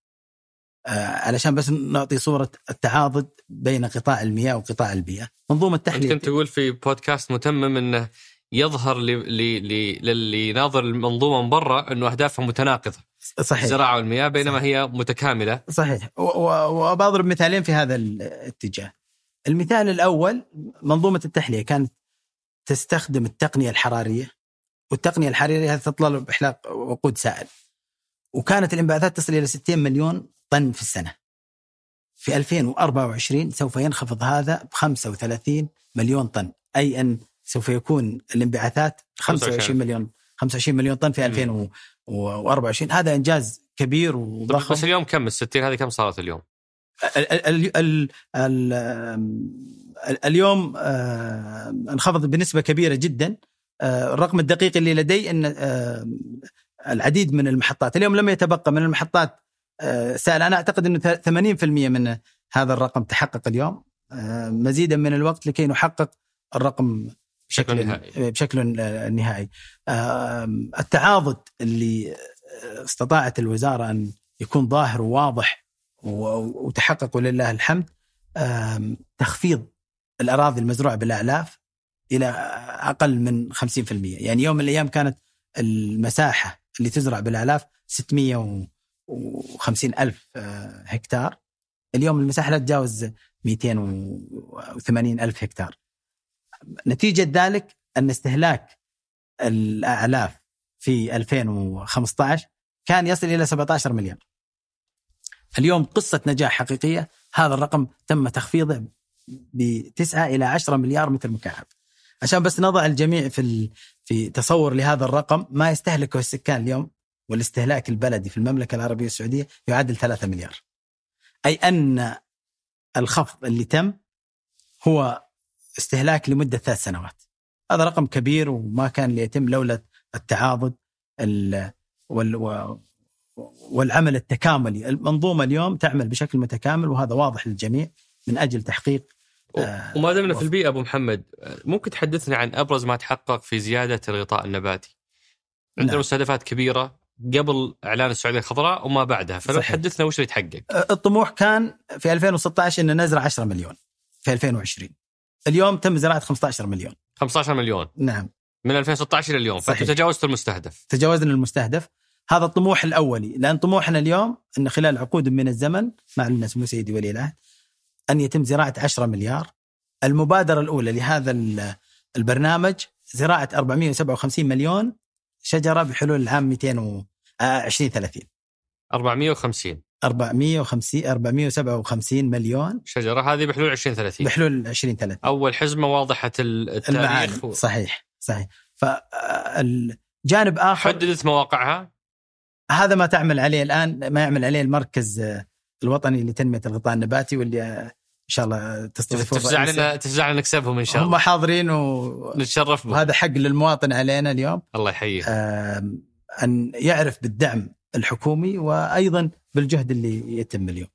[SPEAKER 2] آه علشان بس نعطي صورة التعاضد بين قطاع المياه وقطاع البيئة. منظومة تحلية
[SPEAKER 1] كنت تقول في بودكاست متمم إنه يظهر للي ناظر المنظومة من برا إنه أهدافها متناقضة.
[SPEAKER 2] صحيح.
[SPEAKER 1] الزراعة والمياه بينما صحيح. هي متكاملة.
[SPEAKER 2] صحيح. وبضرب مثالين في هذا الاتجاه. المثال الأول منظومة التحلية كانت تستخدم التقنية الحرارية والتقنية الحرارية هذه تطلب إحلاق وقود سائل. وكانت الانبعاثات تصل إلى 60 مليون طن في السنة. في 2024 سوف ينخفض هذا ب 35 مليون طن أي أن سوف يكون الانبعاثات 25 مليون 25 مليون طن في 2024 هذا إنجاز كبير وضخم.
[SPEAKER 1] بس اليوم كم؟ ال 60 هذه كم صارت اليوم؟
[SPEAKER 2] ال ال ال ال اليوم انخفض بنسبة كبيرة جدا. آه، الرقم الدقيق اللي لدي إن آه، العديد من المحطات. اليوم لم يتبقى من المحطات آه، سائل أنا أعتقد إنه 80% من هذا الرقم تحقق اليوم. مزيدا من الوقت لكي نحقق الرقم بشكل نهائي. بشكل نهائي. التعاضد اللي استطاعت الوزارة أن يكون ظاهر وواضح وتحقق ولله الحمد تخفيض الأراضي المزروعة بالاعلاف إلى أقل من 50% يعني يوم من الأيام كانت المساحة اللي تزرع بالاعلاف 650 ألف آه، هكتار. اليوم المساحة لا تتجاوز 280 ألف هكتار. نتيجة ذلك أن استهلاك الأعلاف في 2015 كان يصل إلى 17 مليار اليوم قصة نجاح حقيقية هذا الرقم تم تخفيضه ب 9 إلى 10 مليار متر مكعب عشان بس نضع الجميع في في تصور لهذا الرقم ما يستهلكه السكان اليوم والاستهلاك البلدي في المملكة العربية السعودية يعادل 3 مليار. أي أن الخفض اللي تم هو استهلاك لمدة ثلاث سنوات. هذا رقم كبير وما كان ليتم لولا التعاضد وال والعمل التكاملي، المنظومة اليوم تعمل بشكل متكامل وهذا واضح للجميع من أجل تحقيق
[SPEAKER 1] آه، وما دمنا في البيئة أبو محمد ممكن تحدثنا عن أبرز ما تحقق في زيادة الغطاء النباتي؟ عندنا نعم. مستهدفات كبيرة قبل إعلان السعودية الخضراء وما بعدها. فلو تحدثنا وش اللي تحقق
[SPEAKER 2] أه، الطموح كان في 2016 ان نزرع 10 مليون في 2020 اليوم تم زراعة 15 مليون.
[SPEAKER 1] 15 مليون.
[SPEAKER 2] نعم.
[SPEAKER 1] من 2016 إلى اليوم. فانتم تجاوزتوا المستهدف.
[SPEAKER 2] تجاوزنا المستهدف. هذا الطموح الأولي. لأن طموحنا اليوم أن خلال عقود من الزمن مع الناس مو سيدي ولي العهد أن يتم زراعة 10 مليار. المبادرة الأولى لهذا البرنامج زراعة 457 مليون شجرة بحلول العام 200 و 2030
[SPEAKER 1] 450
[SPEAKER 2] 450 457 مليون.
[SPEAKER 1] شجرة هذه بحلول 2030
[SPEAKER 2] بحلول 2030
[SPEAKER 1] أول حزمة واضحة التاريخ
[SPEAKER 2] و... صحيح صحيح. فالجانب اخر
[SPEAKER 1] حددت مواقعها.
[SPEAKER 2] هذا ما تعمل عليه الآن ما يعمل عليه المركز الوطني لتنمية الغطاء النباتي واللي إن شاء الله
[SPEAKER 1] تستضيفون تفزع لنا تفزع لنا نكسبهم إن شاء الله.
[SPEAKER 2] هم حاضرين و...
[SPEAKER 1] نتشرف بهم.
[SPEAKER 2] وهذا حق للمواطن علينا اليوم.
[SPEAKER 1] الله يحييه
[SPEAKER 2] أن يعرف بالدعم الحكومي وأيضا بالجهد اللي يتم اليوم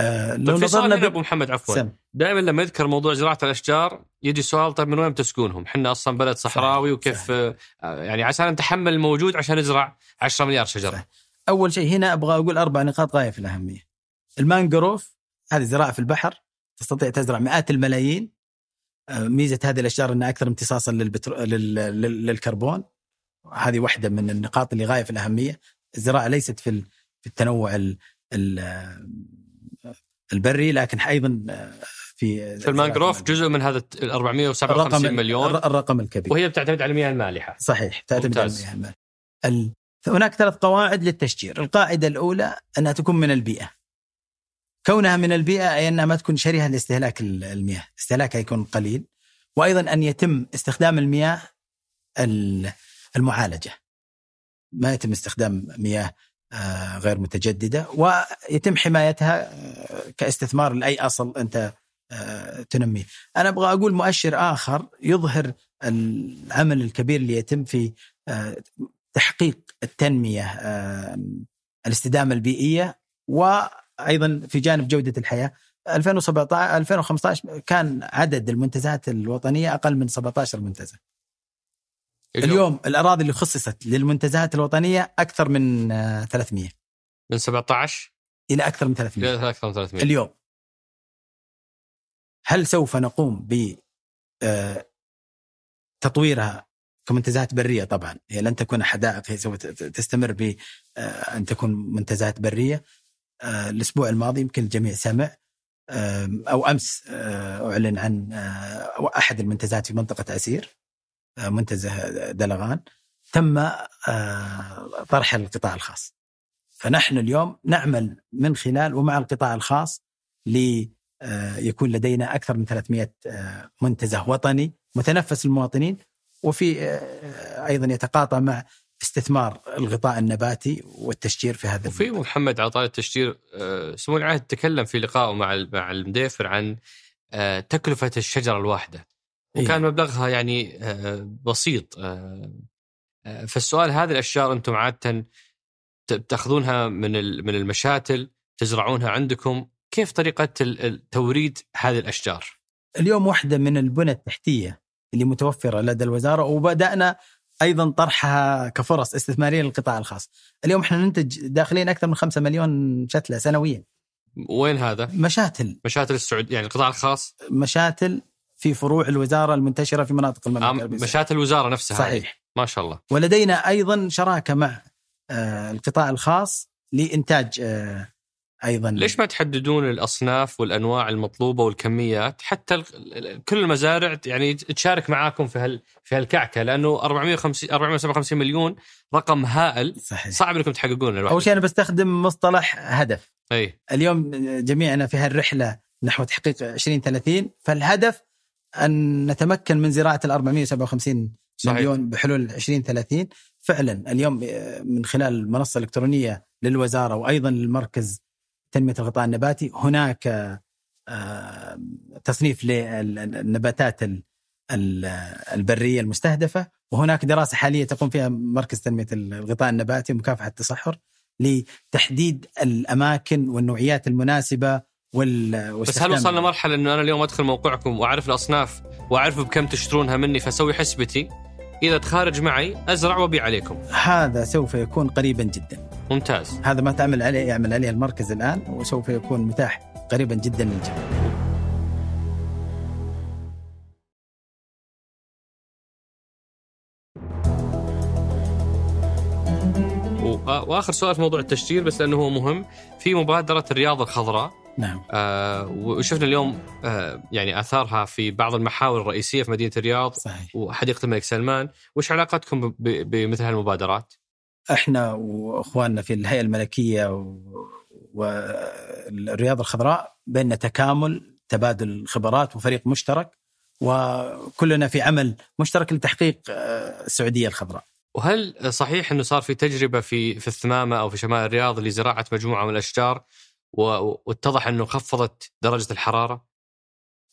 [SPEAKER 1] آه لو طيب نظرنا ب... أبو محمد عفوا دائما لما يذكر موضوع زراعة الأشجار يجي سؤال طيب من وين تسكنهم؟ إحنا أصلا بلد صحراوي وكيف صحيح. آه يعني عشان نتحمل الموجود عشان نزرع 10 مليار شجرة. صحيح.
[SPEAKER 2] أول شيء هنا أبغى أقول أربع نقاط غاية في الأهمية. المانجروف هذه زراعة في البحر تستطيع تزرع مئات الملايين آه، ميزة هذه الأشجار إنها أكثر امتصاصا للبترو... لل... للكربون هذه واحدة من النقاط اللي غاية في الأهمية الزراعة ليست في في التنوع ال... ال... البري لكن أيضا في
[SPEAKER 1] في المانجروف جزء من هذا ال 457 مليون
[SPEAKER 2] الرقم الكبير.
[SPEAKER 1] وهي بتعتمد على المياه المالحة.
[SPEAKER 2] صحيح تعتمد على المياه المالحة. ال... هناك ثلاث قواعد للتشجير. القاعدة الأولى أنها تكون من البيئة. كونها من البيئة أي أنها ما تكون شرهه لاستهلاك المياه، استهلاكها يكون قليل وأيضا أن يتم استخدام المياه المعالجة. ما يتم استخدام مياه غير متجددة ويتم حمايتها آه، كاستثمار لأي أصل أنت آه، تنميه. أنا أبغى أقول مؤشر آخر يظهر العمل الكبير اللي يتم في تحقيق التنمية الاستدامة البيئية و أيضا في جانب جودة الحياة 2017 2015 كان عدد المنتزهات الوطنية أقل من 17 منتزه. اليوم, اليوم الأراضي اللي خصصت للمنتزهات الوطنية أكثر من 300
[SPEAKER 1] من 17
[SPEAKER 2] إلى أكثر من 300
[SPEAKER 1] إلى أكثر من 300
[SPEAKER 2] اليوم. هل سوف نقوم ب آه، تطويرها كمنتزهات برية؟ طبعا. هي لن تكون حدائق هي سوف تستمر بان آه، تكون منتزهات برية. آه، الأسبوع الماضي يمكن الجميع سمع. أو أمس آه، أعلن عن آه، أحد المنتزهات في منطقة عسير منتزه دلغان. تم طرح القطاع الخاص. فنحن اليوم نعمل من خلال ومع القطاع الخاص ليكون لدينا أكثر من 300 منتزه وطني متنفس المواطنين وفي أيضا يتقاطع مع استثمار الغطاء النباتي والتشجير في هذا
[SPEAKER 1] وفي محمد عطاء التشجير آه، سمو العهد تكلم في لقائه مع مع المديفر عن آه، تكلفة الشجرة الواحده وكان مبلغها يعني آه، بسيط آه، آه، فالسؤال هذه الأشجار أنتم عاده تأخذونها من من المشاتل تزرعونها عندكم. كيف طريقة توريد هذه الأشجار؟
[SPEAKER 2] اليوم واحدة من البنى التحتية اللي متوفرة لدى الوزارة وبدأنا أيضا طرحها كفرص استثمارية للقطاع الخاص. اليوم إحنا ننتج داخلين أكثر من 5 مليون شتلة سنويا.
[SPEAKER 1] وين هذا؟
[SPEAKER 2] مشاتل.
[SPEAKER 1] مشاتل السعود يعني القطاع الخاص؟
[SPEAKER 2] مشاتل في فروع الوزارة المنتشرة في مناطق السعودية.
[SPEAKER 1] مشاتل الوزارة نفسها هذه.
[SPEAKER 2] صحيح.
[SPEAKER 1] ما شاء الله.
[SPEAKER 2] ولدينا أيضا شراكة مع آه، القطاع الخاص لإنتاج آه، أيضا.
[SPEAKER 1] ليش ما تحددون الأصناف والأنواع المطلوبة والكميات؟ حتى كل المزارع يعني تشارك معاكم في هال في هالكعكة لأنه 450 457 مليون رقم هائل.
[SPEAKER 2] صحيح.
[SPEAKER 1] صعب إنكم تحققونه لوحدكم
[SPEAKER 2] شيء أنا بستخدم مصطلح هدف.
[SPEAKER 1] أي.
[SPEAKER 2] اليوم جميعنا في هالرحلة نحو تحقيق 2030 فالهدف أن نتمكن من زراعة ال 457
[SPEAKER 1] صحيح.
[SPEAKER 2] مليون بحلول 2030 فعلا اليوم آه، من خلال المنصة الإلكترونية للوزارة وأيضا للمركز تنمية الغطاء النباتي هناك آه، تصنيف للنباتات ال- ال- البرية المستهدفة وهناك دراسة حالية تقوم فيها مركز تنمية الغطاء النباتي ومكافحة التصحر لتحديد الأماكن والنوعيات المناسبة وال
[SPEAKER 1] بس هل وصلنا مرحلة إنه أنا اليوم أدخل موقعكم وأعرف الأصناف واعرف بكم تشترونها مني فأسوي حسبتي؟ إذا تخارج معي أزرع وأبيع عليكم.
[SPEAKER 2] هذا سوف يكون قريبا جدا.
[SPEAKER 1] ممتاز.
[SPEAKER 2] هذا ما تعمل عليه يعمل عليه المركز الآن وسوف يكون متاح قريبا جدا للجميع
[SPEAKER 1] و- وآخر سؤال في موضوع التشجير بس لأنه هو مهم. في مبادرة الرياض الخضراء
[SPEAKER 2] نعم
[SPEAKER 1] آه وشفنا اليوم آه يعني آثارها في بعض المحاور الرئيسية في مدينة الرياض
[SPEAKER 2] صحيح
[SPEAKER 1] وحديقه الملك سلمان، وش علاقتكم بمثل هالمبادرات؟
[SPEAKER 2] إحنا وإخواننا في الهيئة الملكية والرياض الخضراء بيننا تكامل تبادل خبرات وفريق مشترك وكلنا في عمل مشترك لتحقيق آه، السعودية الخضراء.
[SPEAKER 1] وهل صحيح إنه صار في تجربة في في الثمامة أو في شمال الرياض لزراعة مجموعة من الأشجار واتضح انه خفضت درجة الحرارة؟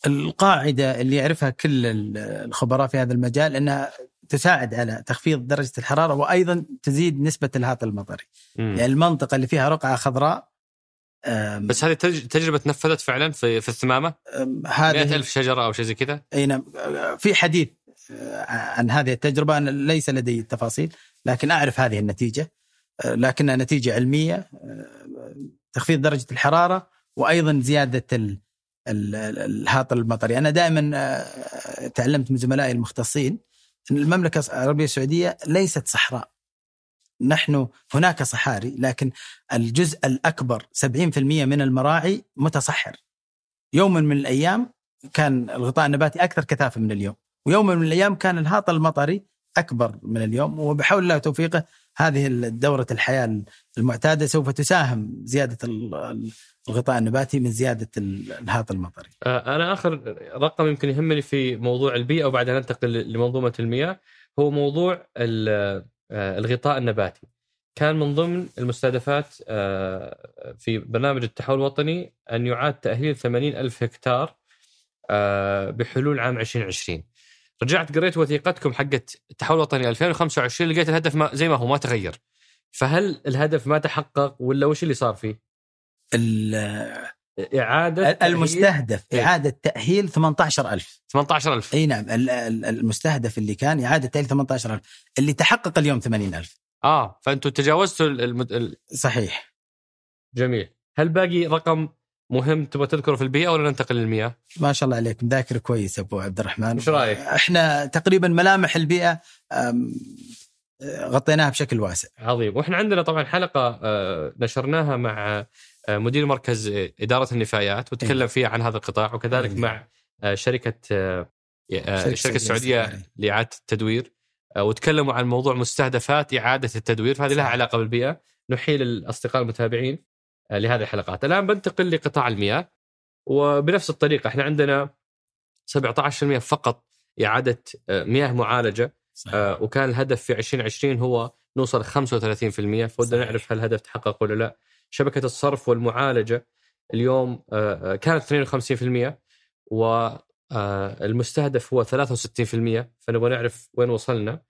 [SPEAKER 2] القاعدة اللي يعرفها كل ال- الخبراء في هذا المجال انها تساعد على تخفيض درجة الحرارة وأيضا تزيد نسبة الهاط المطري.
[SPEAKER 1] مم.
[SPEAKER 2] يعني المنطقة اللي فيها رقعة خضراء
[SPEAKER 1] بس هذه تجربة تنفذت فعلا في في
[SPEAKER 2] الثمامة؟ هذه
[SPEAKER 1] 100 ألف شجرة أو شيء زي كذا؟
[SPEAKER 2] أي نعم في حديث عن هذه التجربة أنا ليس لدي التفاصيل لكن أعرف هذه النتيجة لكنها نتيجة علمية تخفيض درجة الحرارة وأيضا زيادة ال- ال- ال- الهاط المطري. أنا دائما تعلمت من زملائي المختصين إن المملكة العربية السعودية ليست صحراء. نحن هناك صحاري لكن الجزء الأكبر 70% من المراعي متصحر. يوم من الأيام كان الغطاء النباتي أكثر كثافة من اليوم ويوم من الأيام كان الهاط المطري أكبر من اليوم وبحول الله وتوفيقه هذه الدوره الحياة المعتادة سوف تساهم زيادة ال- الغطاء النباتي من زيادة ال- الهاط المطري.
[SPEAKER 1] أنا آخر رقم يمكن يهمني في موضوع البيئه وبعدها ننتقل لمنظومة المياه هو موضوع ال- الغطاء النباتي. كان من ضمن المستهدفات في برنامج التحول الوطني أن يعاد تأهيل 80 ألف هكتار بحلول عام 2020. رجعت قريت وثيقتكم حقت التحول الوطني 2025 لقيت الهدف ما زي ما هو ما تغير. فهل الهدف ما تحقق ولا وش اللي صار فيه؟
[SPEAKER 2] ال-
[SPEAKER 1] إعادة تأهيل
[SPEAKER 2] المستهدف
[SPEAKER 1] إيه.
[SPEAKER 2] إعادة تأهيل 18000
[SPEAKER 1] 18000
[SPEAKER 2] إي نعم ال- ال- المستهدف اللي كان إعادة تأهيل 18000 اللي تحقق اليوم 80000
[SPEAKER 1] آه فانتم تجاوزتوا المد... ال-
[SPEAKER 2] صحيح
[SPEAKER 1] جميل هل باقي رقم مهم تبغى تذكره في البيئة ولا ننتقل للمياه؟
[SPEAKER 2] ما شاء الله عليك ذاكر كويس أبو عبد الرحمن
[SPEAKER 1] وش رأيك؟
[SPEAKER 2] إحنا تقريبا ملامح البيئة غطيناها بشكل واسع
[SPEAKER 1] عظيم وإحنا عندنا طبعا حلقة آه، نشرناها مع آه، مدير مركز إدارة النفايات وتكلم
[SPEAKER 2] إيه.
[SPEAKER 1] فيها عن هذا القطاع وكذلك
[SPEAKER 2] إيه.
[SPEAKER 1] مع آه، شركة
[SPEAKER 2] شركة
[SPEAKER 1] الشركة
[SPEAKER 2] السعودية
[SPEAKER 1] السعودية لإعادة التدوير وتكلموا عن موضوع مستهدفات إعادة التدوير فهذه لها
[SPEAKER 2] صح.
[SPEAKER 1] علاقة بالبيئة نحيل الاصدقاء المتابعين لهذه الحلقات. الآن بنتقل لقطاع المياه وبنفس الطريقة إحنا عندنا 17% فقط إعادة آه، مياه معالجة آه، وكان الهدف في 2020 هو نوصل 35% فودنا
[SPEAKER 2] صحيح.
[SPEAKER 1] نعرف هل الهدف تحقق ولا لا. شبكة الصرف والمعالجة اليوم آه، آه، كانت 52% آه، المستهدف هو 63% فنبغى نعرف وين وصلنا.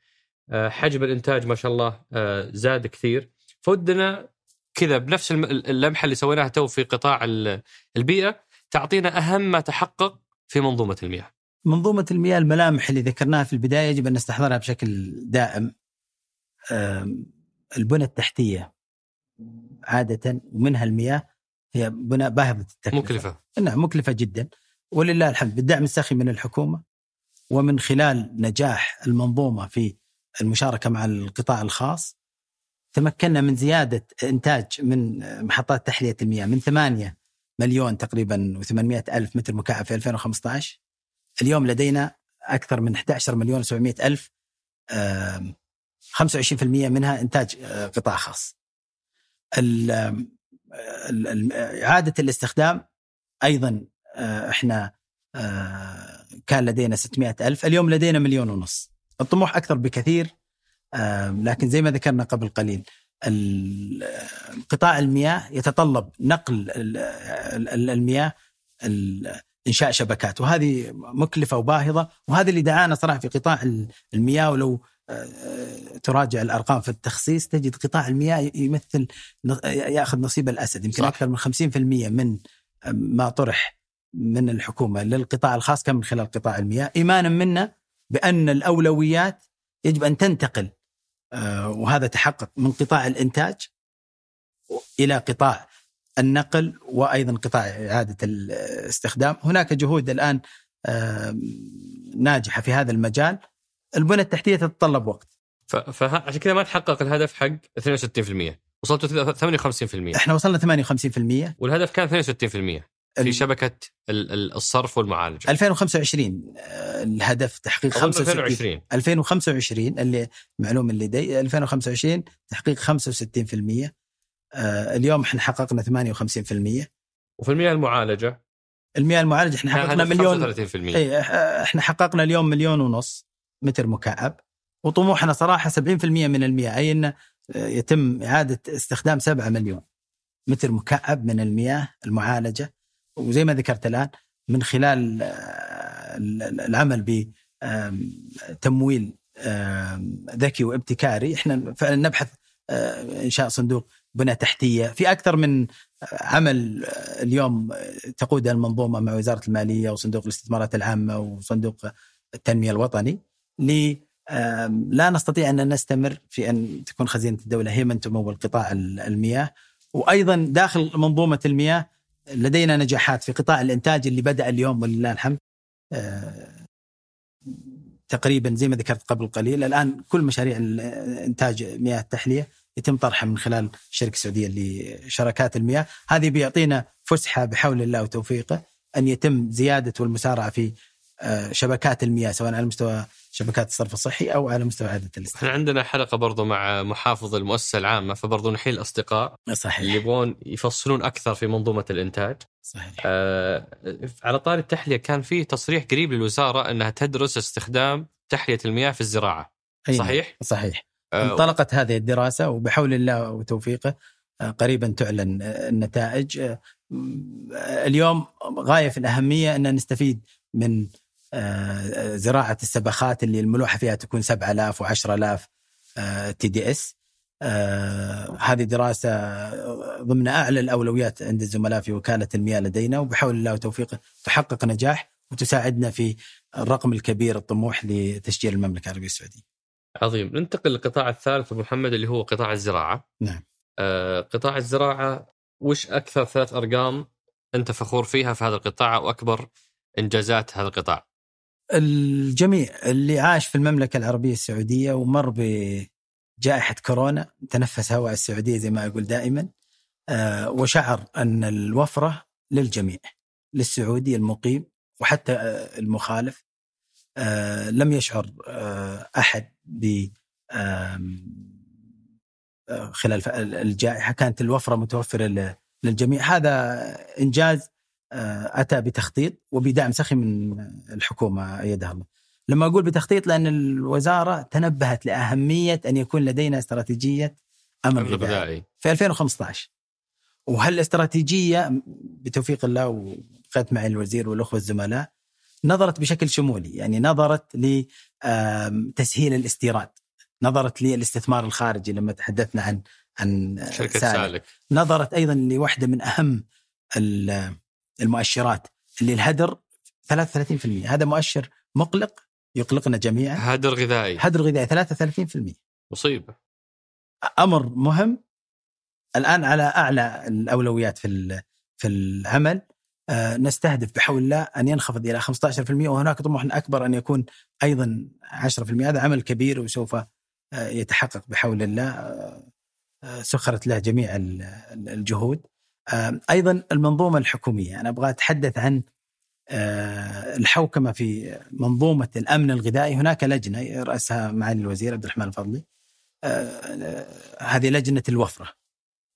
[SPEAKER 1] آه، حجم الإنتاج ما شاء الله آه، زاد كثير. فودنا كذا بنفس اللمحة اللي سويناها تو في قطاع ال- البيئة تعطينا أهم ما تحقق في منظومة المياه.
[SPEAKER 2] منظومة المياه الملامح اللي ذكرناها في البداية يجب أن نستحضرها بشكل دائم البنى التحتية عادة ومنها المياه هي بنى باهظة التكلفة
[SPEAKER 1] مكلفة.
[SPEAKER 2] نعم مكلفة جدا ولله الحمد بالدعم السخي من الحكومة ومن خلال نجاح المنظومة في المشاركة مع القطاع الخاص تمكنا من زيادة إنتاج من محطات تحلية المياه من 8 مليون تقريبا و800 ألف متر مكعب في 2015 اليوم لدينا أكثر من 11 مليون و700 ألف آم، 25% منها إنتاج آه، قطاع خاص. إعادة الاستخدام أيضا آه، إحنا آه، كان لدينا 600 ألف اليوم لدينا مليون ونص. الطموح أكثر بكثير لكن زي ما ذكرنا قبل قليل آه، قطاع المياه يتطلب نقل ال- ال- المياه ال- إنشاء شبكات وهذه مكلفة وباهظة وهذا اللي دعانا صراحة في قطاع ال- المياه ولو آه، تراجع الأرقام في التخصيص تجد قطاع المياه يمثل يأخذ نصيب الأسد يمكن
[SPEAKER 1] صح.
[SPEAKER 2] أكثر من 50% من ما طرح من الحكومة للقطاع الخاص كان من خلال قطاع المياه إيمانا منا بأن الأولويات يجب أن تنتقل آه، وهذا تحقق من قطاع الإنتاج إلى قطاع النقل وأيضا قطاع إعادة الاستخدام، هناك جهود الآن آه، ناجحة في هذا المجال. البنى التحتية تتطلب وقت.
[SPEAKER 1] فعشان كذا ما تحقق الهدف حق 62% وصلتوا 58%
[SPEAKER 2] إحنا وصلنا 58%
[SPEAKER 1] والهدف كان 62% في شبكة ال- ال- الصرف والمعالجة.
[SPEAKER 2] 2025 آه، الهدف تحقيق
[SPEAKER 1] أظن
[SPEAKER 2] 65
[SPEAKER 1] 2020
[SPEAKER 2] 2025 اللي معلومه اللي لدي 2025 تحقيق 65% آه، اليوم إحنا حققنا 58%
[SPEAKER 1] وفي المياه المعالجة؟
[SPEAKER 2] المياه المعالجة
[SPEAKER 1] إحنا
[SPEAKER 2] حققنا مليون
[SPEAKER 1] 35%
[SPEAKER 2] اي إحنا حققنا اليوم مليون ونص متر مكعب وطموحنا صراحة 70% من المياه. أي انه يتم إعادة استخدام 7 مليون متر مكعب من المياه المعالجة. وزي ما ذكرت الآن من خلال آه، ال- ال- العمل بتمويل ذكي وابتكاري إحنا فعلا نبحث آه، انشاء صندوق بنى تحتية. في أكثر من عمل آه، اليوم تقودها المنظومة مع وزارة المالية وصندوق الاستثمارات العامة وصندوق التنمية الوطني ل لا نستطيع أن نستمر في أن تكون خزينة الدولة. هي من تمول قطاع ال- المياه. وأيضا داخل منظومة المياه لدينا نجاحات في قطاع الإنتاج اللي بدأ اليوم ولله الحمد. آه، تقريبا زي ما ذكرت قبل قليل الآن كل مشاريع انتاج مياه التحلية يتم طرحها من خلال الشركة السعوديه لشركات المياه، هذه بيعطينا فسحة بحول الله وتوفيقه أن يتم زيادة والمسارعة في شبكات المياه سواء على مستوى شبكات الصرف الصحي أو على مستوى اعاده الاستخدام.
[SPEAKER 1] إحنا عندنا حلقة برضو مع محافظ المؤسسة العامة فبرضو نحيل الاصدقاء اللي
[SPEAKER 2] صحيح
[SPEAKER 1] يبغون يفصلون أكثر في منظومة الإنتاج.
[SPEAKER 2] صحيح.
[SPEAKER 1] آه على طاري التحلية كان في تصريح قريب للوزارة إنها تدرس استخدام تحلية المياه في الزراعة.
[SPEAKER 2] أي نعم،
[SPEAKER 1] صحيح؟
[SPEAKER 2] صحيح.
[SPEAKER 1] آه
[SPEAKER 2] انطلقت هذه الدراسة وبحول الله وتوفيقه آه، قريبا تعلن آه، النتائج. آه، آه، اليوم غاية في الأهمية أن نستفيد من آه، زراعة السبخات اللي الملوحة فيها تكون 7000 و10000 TDS هذه دراسة آه، ضمن أعلى الأولويات عند الزملاء في وكالة المياه لدينا وبحول الله وتوفيقه تحقق نجاح وتساعدنا في الرقم الكبير الطموح لتشجير المملكة العربية السعودية.
[SPEAKER 1] عظيم. ننتقل للقطاع الثالث أبو محمد اللي هو قطاع الزراعة.
[SPEAKER 2] نعم.
[SPEAKER 1] آه قطاع الزراعة وش أكثر ثلاث أرقام أنت فخور فيها في هذا القطاع واكبر إنجازات هذا القطاع؟
[SPEAKER 2] الجميع اللي عاش في المملكة العربية السعودية ومر بجائحة كورونا تنفس هواء السعودية زي ما أقول دائما آه، وشعر أن الوفرة للجميع للسعودي المقيم وحتى آه، المخالف. آه، لم يشعر أحد ب خلال الجائحة. كانت الوفرة متوفرة للجميع. هذا إنجاز أتى بتخطيط وبدعم سخي من الحكومة أيدها الله. لما أقول بتخطيط لأن الوزارة تنبهت لأهمية أن يكون لدينا استراتيجية
[SPEAKER 1] أمن
[SPEAKER 2] غذائي في 2015 وهالاستراتيجيه بتوفيق الله وبقيت معي الوزير والأخوة الزملاء نظرت بشكل شمولي. يعني نظرت لتسهيل الاستيراد. نظرت للاستثمار الخارجي لما تحدثنا عن عن
[SPEAKER 1] شركة سالك, سالك.
[SPEAKER 2] نظرت أيضا لواحده من أهم المؤشرات اللي الهدر 33% هذا مؤشر مقلق يقلقنا جميعا.
[SPEAKER 1] هدر غذائي.
[SPEAKER 2] هدر غذائي 33%
[SPEAKER 1] مصيبة.
[SPEAKER 2] أمر مهم. الآن على أعلى الأولويات في في العمل آه، نستهدف بحول الله أن ينخفض إلى 15% وهناك طموح أكبر أن يكون أيضا 10% هذا عمل كبير وسوف آه، يتحقق بحول الله آه، سخرت له جميع الجهود. أيضا المنظومة الحكومية أنا أبغى أتحدث عن الحوكمة في منظومة الأمن الغذائي. هناك لجنة رأسها معالي الوزير عبد الرحمن الفضلي. هذه لجنة الوفرة.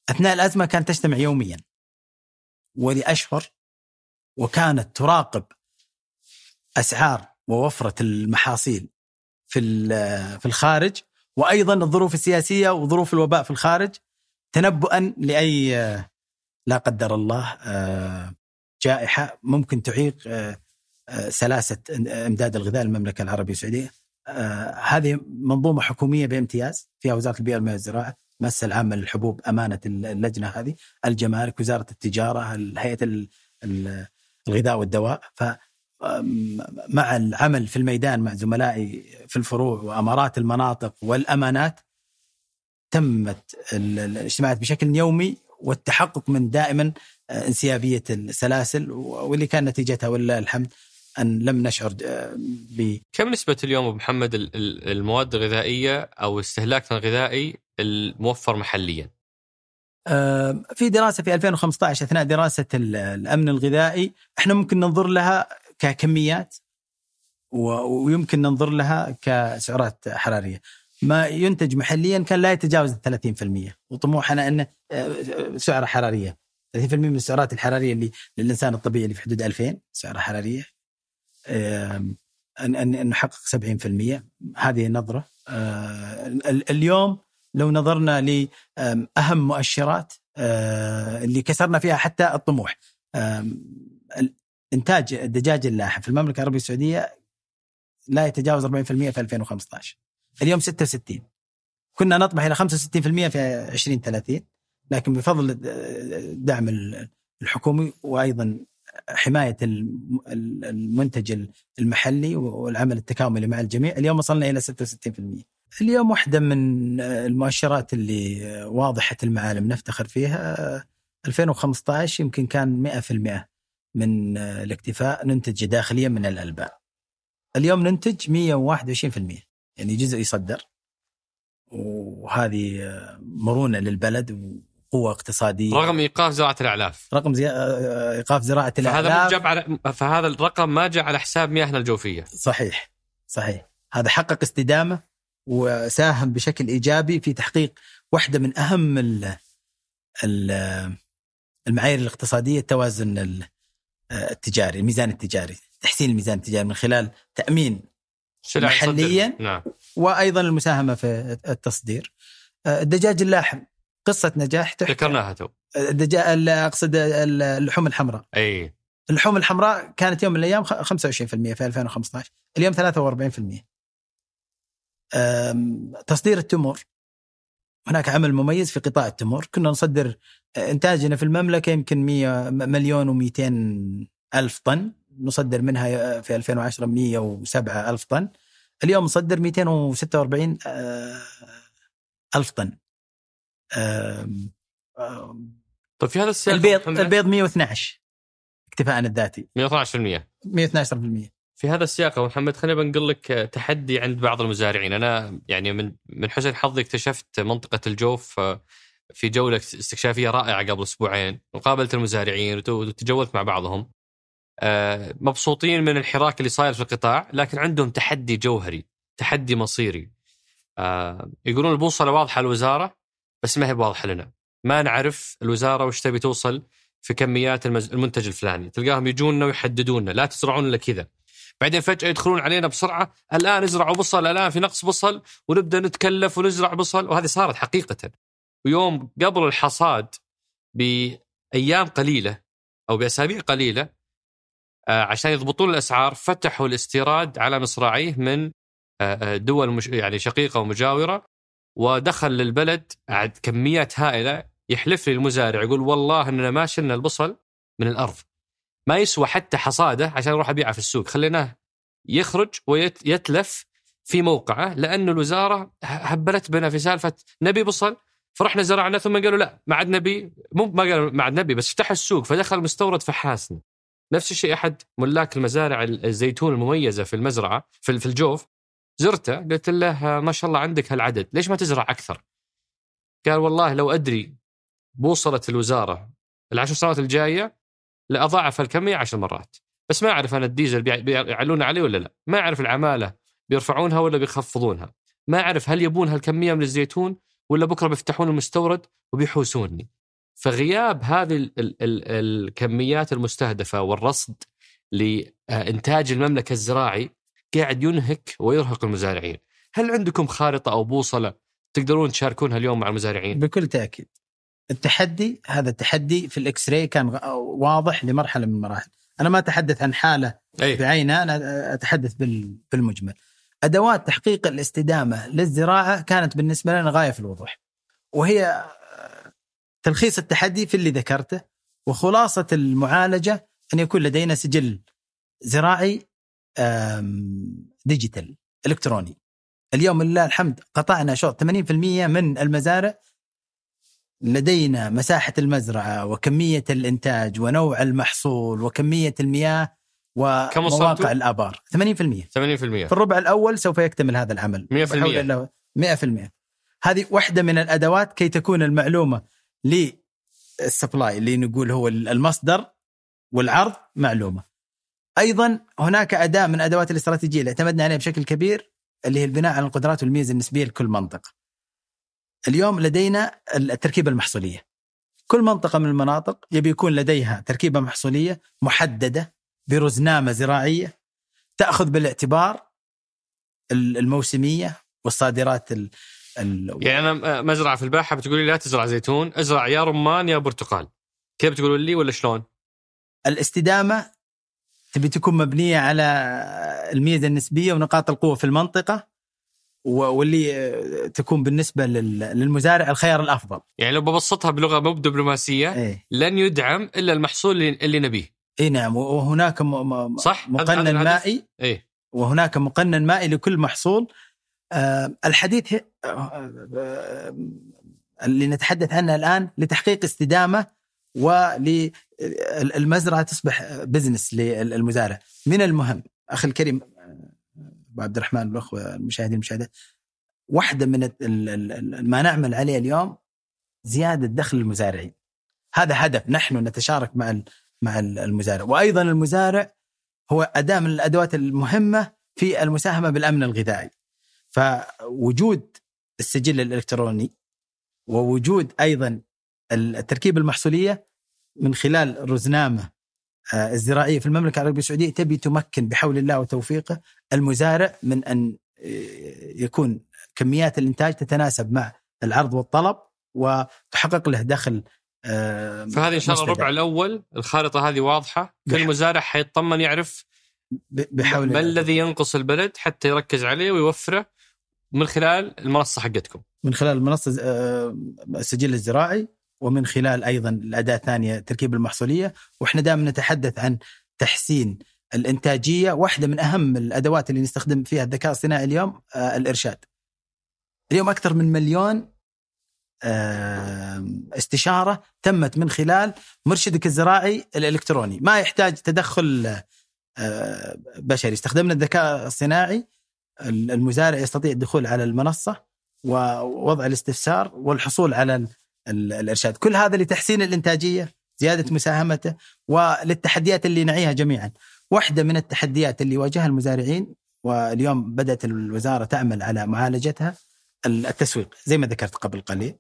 [SPEAKER 2] أثناء الأزمة كانت تجتمع يوميا. ولأشهر وكانت تراقب أسعار ووفرة المحاصيل في في الخارج. وأيضا الظروف السياسية وظروف الوباء في الخارج تنبؤا لأي لا قدر الله جائحة ممكن تعيق سلاسة إمداد الغذاء للمملكه العربية السعودية. هذه منظومة حكومية بامتياز فيها وزارة البيئة والمياه والزراعة، المؤسسه العامة للحبوب أمانة اللجنة هذه، الجمارك، وزارة التجارة، هيئة الغذاء والدواء ف مع العمل في الميدان مع زملائي في الفروع وأمارات المناطق والأمانات تمت الاجتماعات بشكل يومي والتحقق من دائما انسيابية السلاسل واللي كان نتيجتها ولله الحمد أن لم نشعر ب
[SPEAKER 1] كم نسبة اليوم أبو محمد المواد الغذائية أو استهلاكنا الغذائي الموفر محليا؟
[SPEAKER 2] في دراسة في 2015 أثناء دراسة الأمن الغذائي إحنا ممكن ننظر لها ككميات ويمكن ننظر لها كسعرات حرارية. ما ينتج محليا كان لا يتجاوز 30% وطموحنا إنه آه، سعره حرارية. 30% من السعرات الحرارية اللي للإنسان الطبيعي اللي في حدود 2000 سعره حرارية. أن نحقق 70% هذه نظره آه، اليوم لو نظرنا لاهم مؤشرات آه، اللي كسرنا فيها حتى الطموح. إنتاج الدجاج اللاحم في المملكة العربية السعودية لا يتجاوز 40% في 2015 اليوم 66 كنا نطمح إلى 65% في 2030 لكن بفضل الدعم الحكومي وأيضا حماية المنتج المحلي والعمل التكاملي مع الجميع. اليوم وصلنا إلى 66% اليوم واحدة من المؤشرات اللي واضحة المعالم نفتخر فيها. 2015 يمكن كان 100% من الاكتفاء ننتج داخليا من الألبان. اليوم ننتج 121% يعني جزء يصدر. وهذه مرونة للبلد وقوة اقتصادية.
[SPEAKER 1] رغم إيقاف زراعة الأعلاف.
[SPEAKER 2] رغم زي... إيقاف زراعة الأعلاف.
[SPEAKER 1] فهذا جاب على فهذا الرقم ما جاء على حساب مياهنا الجوفية.
[SPEAKER 2] صحيح. صحيح. هذا حقق استدامة وساهم بشكل إيجابي في تحقيق واحدة من أهم المعايير الاقتصادية التوازن التجاري، الميزان التجاري، تحسين الميزان التجاري من خلال تأمين محليا نعم. وأيضا المساهمة في التصدير. الدجاج اللاحم قصة نجاح
[SPEAKER 1] ذكرناها تو.
[SPEAKER 2] الدجاج أقصد اللحوم الحمراء.
[SPEAKER 1] أي.
[SPEAKER 2] اللحوم الحمراء كانت يوم من الأيام 25% في 2015 اليوم 43% تصدير التمور. هناك عمل مميز في قطاع التمور. كنا نصدر إنتاجنا في المملكة يمكن 100 مليون و200 ألف طن. نصدر منها في 2010 107 ألف طن. اليوم نصدر 246 آه، ألف طن.
[SPEAKER 1] طيب في هذا السياق
[SPEAKER 2] البيض البيض 112 اكتفاءنا الذاتي.
[SPEAKER 1] 112%
[SPEAKER 2] 112%
[SPEAKER 1] في هذا السياق أبو محمد خلينا بنقول لك تحدي عند بعض المزارعين. أنا يعني من من حسن حظي اكتشفت منطقة الجوف آه، في جولة استكشافية رائعة قبل أسبوعين وقابلت المزارعين وتجولت مع بعضهم. آه، مبسوطين من الحراك اللي صاير في القطاع لكن عندهم تحدي جوهري تحدي مصيري. آه، يقولون البوصلة واضحة الوزاره بس ما هي واضحة لنا. ما نعرف الوزارة وش تبي توصل في كميات المنتج الفلاني. تلقاهم يجونا ويحددونا لا تزرعون إلا كذا. بعدين فجأة يدخلون علينا بسرعة الآن ازرعوا بصل الآن في نقص بصل ونبدأ نتكلف ونزرع بصل. وهذه صارت حقيقة. ويوم قبل الحصاد بأيام قليلة أو بأسابيع قليلة آه، عشان يضبطون الأسعار فتحوا الاستيراد على مصراعيه من آه، دول مش يعني شقيقة ومجاورة ودخل للبلد عد كميات هائلة يحلف لي المزارع يقول والله إننا ما شلنا البصل من الأرض. ما يسوى حتى حصاده عشان أروح ابيعه في السوق. خليناه يخرج ويتلف في موقعه لأن الوزارة هبلت بنا في سالفة نبي بصل فرحنا زرعنا ثم قالوا لا ما عاد نبي مو ما قالوا ما عاد نبي بس فتح السوق فدخل مستورد فحاسنا نفس الشيء أحد ملاك المزارع الزيتون المميزة في المزرعة في الجوف. زرته قلت له ما شاء الله عندك هالعدد ليش ما تزرع أكثر؟ قال والله لو أدري بوصلة الوزارة العشر سنوات الجاية لأضاعف الكميه عشر مرات. بس ما أعرف أنا الديزل بيعلون عليه ولا لا. ما أعرف العمالة بيرفعونها ولا بيخفضونها. ما أعرف هل يبون هالكمية من الزيتون ولا بكرة بيفتحون المستورد وبيحوسوني. فغياب هذه ال ال ال الكميات المستهدفة والرصد لإنتاج المملكة الزراعي قاعد ينهك ويرهق المزارعين. هل عندكم خارطة أو بوصلة تقدرون تشاركونها اليوم مع المزارعين؟
[SPEAKER 2] بكل تأكيد. التحدي هذا التحدي في الاكس راي كان واضح لمرحلة من المراحل. أنا ما أتحدث عن حالة أي. بعينها أنا أتحدث بالمجمل. أدوات تحقيق الاستدامة للزراعة كانت بالنسبة لنا غاية في الوضوح وهي تلخيص التحدي في اللي ذكرته وخلاصة المعالجة أن يكون لدينا سجل زراعي ديجيتال إلكتروني. اليوم لله الحمد قطعنا شوط 80% من المزارع. لدينا مساحة المزرعة وكمية الإنتاج ونوع المحصول وكمية المياه ومواقع الآبار. 80% 80%
[SPEAKER 1] في
[SPEAKER 2] الربع الأول سوف يكتمل هذا العمل. 100% 100% هذه واحدة من الأدوات كي تكون المعلومة للسبلاي اللي نقول هو المصدر والعرض معلومة. أيضا هناك أداة من أدوات الاستراتيجية اللي اعتمدنا عليها بشكل كبير اللي هي البناء على القدرات والميزة النسبية لكل منطقة. اليوم لدينا التركيبة المحصولية. كل منطقة من المناطق يبي يكون لديها تركيبة محصولية محددة برزنامة زراعية تأخذ بالاعتبار الموسمية والصادرات ال
[SPEAKER 1] يعني أنا مزرعة في الباحة بتقولي لا تزرع زيتون ازرع يا رمان يا برتقال كيف بتقولوا لي ولا شلون؟
[SPEAKER 2] الاستدامة تبي تكون مبنية على الميزة النسبية ونقاط القوة في المنطقة واللي تكون بالنسبة للمزارع الخيار الأفضل.
[SPEAKER 1] يعني لو ببسطها بلغة مو دبلوماسيه إيه؟ لن يدعم إلا المحصول اللي نبيه.
[SPEAKER 2] إي نعم وهناك م... صح مقنن مائي
[SPEAKER 1] إيه؟
[SPEAKER 2] وهناك مقنن مائي لكل محصول الحديث آه آه اللي نتحدث عنه الآن لتحقيق استدامة وللمزرعة تصبح بزنس للمزارع. من المهم أخي الكريم أبو عبد الرحمن والاخوه المشاهدين المشاهدات واحدة من ما نعمل عليه اليوم زيادة دخل المزارعين. هذا هدف نحن نتشارك مع مع المزارع. وأيضا المزارع هو أداة من الأدوات المهمة في المساهمة بالأمن الغذائي. فوجود السجل الإلكتروني ووجود أيضا التركيبه المحصولية من خلال رزنامه آه، الزراعيه في المملكة العربية السعودية تبي تمكن بحول الله وتوفيقه المزارع من أن آه، يكون كميات الإنتاج تتناسب مع العرض والطلب وتحقق له دخل
[SPEAKER 1] آه، فهذه إن شاء الله الربع الأول الخارطة هذه واضحة. كل مزارع حيطمن يعرف بحول ما الذي ينقص البلد حتى يركز عليه ويوفره. من خلال المنصة حقتكم.
[SPEAKER 2] من خلال المنصة السجل الزراعي ومن خلال أيضا الأداة الثانية التركيبه المحصولية. وإحنا دائما نتحدث عن تحسين الإنتاجية واحدة من أهم الأدوات اللي نستخدم فيها الذكاء الصناعي اليوم آه الإرشاد. اليوم أكثر من مليون آه استشارة تمت من خلال مرشدك الزراعي الإلكتروني، ما يحتاج تدخل آه بشري، استخدمنا الذكاء الصناعي المزارع يستطيع الدخول على المنصة ووضع الاستفسار والحصول على الإرشاد. كل هذا لتحسين الإنتاجية زيادة مساهمته وللتحديات اللي نعيها جميعا. واحدة من التحديات اللي واجهها المزارعين واليوم بدأت الوزارة تعمل على معالجتها التسويق زي ما ذكرت قبل قليل.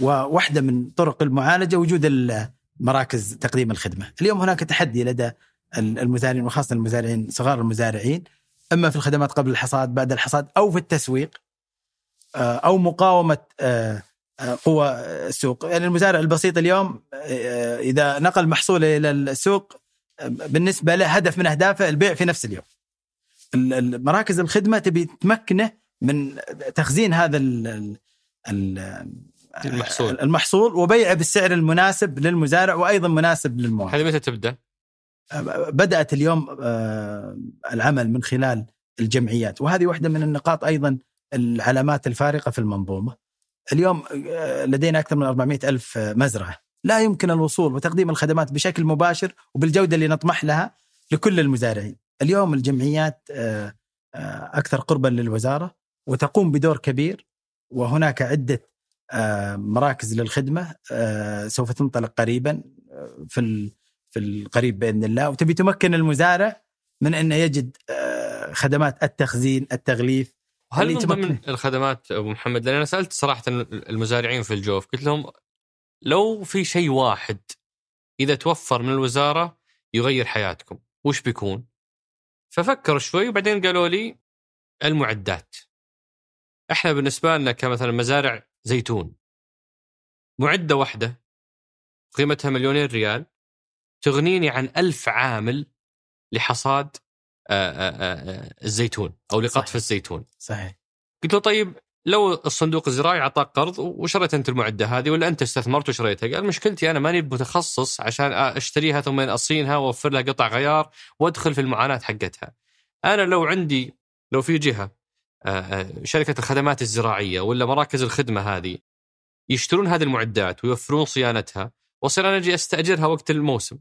[SPEAKER 2] وواحدة من طرق المعالجة وجود مراكز تقديم الخدمة. اليوم هناك تحدي لدى المزارعين وخاصة المزارعين صغار المزارعين. أما في الخدمات قبل الحصاد بعد الحصاد أو في التسويق آه، أو مقاومة آه، قوة السوق يعني المزارع البسيط اليوم آه، إذا نقل محصوله إلى السوق بالنسبة له هدف من أهدافه البيع في نفس اليوم ال- ال- مراكز الخدمة تبي تمكنه من تخزين هذا ال ال
[SPEAKER 1] المحصول.
[SPEAKER 2] المحصول وبيعه بالسعر المناسب للمزارع وأيضا مناسب للمواطن
[SPEAKER 1] هذه متى تبدأ؟
[SPEAKER 2] بدأت اليوم آه، العمل من خلال الجمعيات. وهذه واحدة من النقاط أيضا العلامات الفارقة في المنظومة. اليوم آه، لدينا أكثر من 400 ألف مزرعة. لا يمكن الوصول وتقديم الخدمات بشكل مباشر وبالجودة اللي نطمح لها لكل المزارعين. اليوم الجمعيات آه، أكثر قربا للوزارة وتقوم بدور كبير. وهناك عدة مراكز للخدمة سوف تنطلق قريبا في في القريب بإذن الله. وتبي تمكن المزارع من إنه يجد آه، خدمات التخزين، التغليف. اللي
[SPEAKER 1] من ضمن الخدمات أبو محمد؟ لأن أنا سألت صراحة المزارعين في الجوف قلت لهم لو في شيء واحد إذا توفر من الوزارة يغير حياتكم وش بيكون؟ ففكروا شوي وبعدين قالوا لي المعدات. إحنا بالنسبة لنا كمثلا مزارع زيتون معدة واحدة قيمتها مليونين ريال. تغنيني عن ألف عامل لحصاد آه، آه، آه، الزيتون أو لقطف
[SPEAKER 2] صحيح.
[SPEAKER 1] الزيتون.
[SPEAKER 2] صحيح
[SPEAKER 1] قلت له طيب لو الصندوق الزراعي أعطاك قرض وشريت أنت المعدة هذه ولا أنت استثمرت وشريتها؟ قال مشكلتي أنا ماني متخصص عشان أشتريها ثم أصينها وأوفر لها قطع غيار وأدخل في المعاناة حقتها. أنا لو عندي لو في جهة شركة الخدمات الزراعية ولا مراكز الخدمة هذه يشترون هذه المعدات ويوفرون صيانتها وأصير أنا أجي أستأجرها وقت الموسم.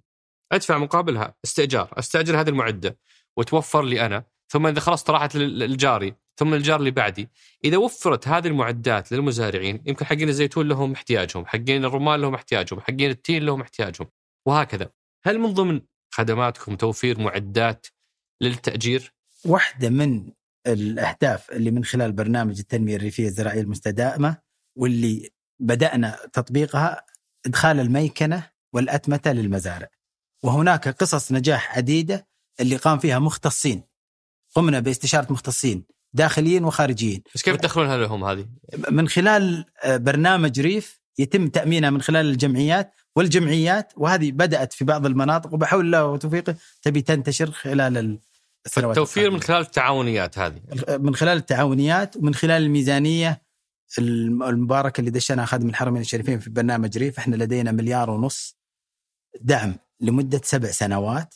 [SPEAKER 1] أدفع مقابلها استئجار، أستأجر هذه المعدة وتوفر لي أنا ثم إذا خلاص راحت لل- للجاري ثم الجار اللي بعدي إذا وفرت هذه المعدات للمزارعين يمكن حقين الزيتون لهم احتياجهم، حقين الرمان لهم احتياجهم، حقين التين لهم احتياجهم وهكذا. هل من ضمن خدماتكم توفير معدات للتأجير؟
[SPEAKER 2] واحدة من الأهداف اللي من خلال برنامج التنمية الريفية الزراعية المستدامة واللي بدأنا تطبيقها إدخال الميكنة والأتمتة للمزارع وهناك قصص نجاح عديدة اللي قام فيها مختصين قمنا باستشارة مختصين داخليين وخارجيين
[SPEAKER 1] بس كيف تدخلونها لهم هذه؟
[SPEAKER 2] من خلال آه، برنامج ريف يتم تأمينها من خلال الجمعيات والجمعيات وهذه بدأت في بعض المناطق وبحول الله وتوفيقه تبي تنتشر خلال السنوات
[SPEAKER 1] فالتوفير
[SPEAKER 2] القادمة.
[SPEAKER 1] من خلال التعاونيات هذه.
[SPEAKER 2] من خلال التعاونيات ومن خلال الميزانية الم- المباركة اللي دشناها خادم الحرمين الشريفين في برنامج ريف إحنا لدينا مليار ونص دعم لمدة سبع سنوات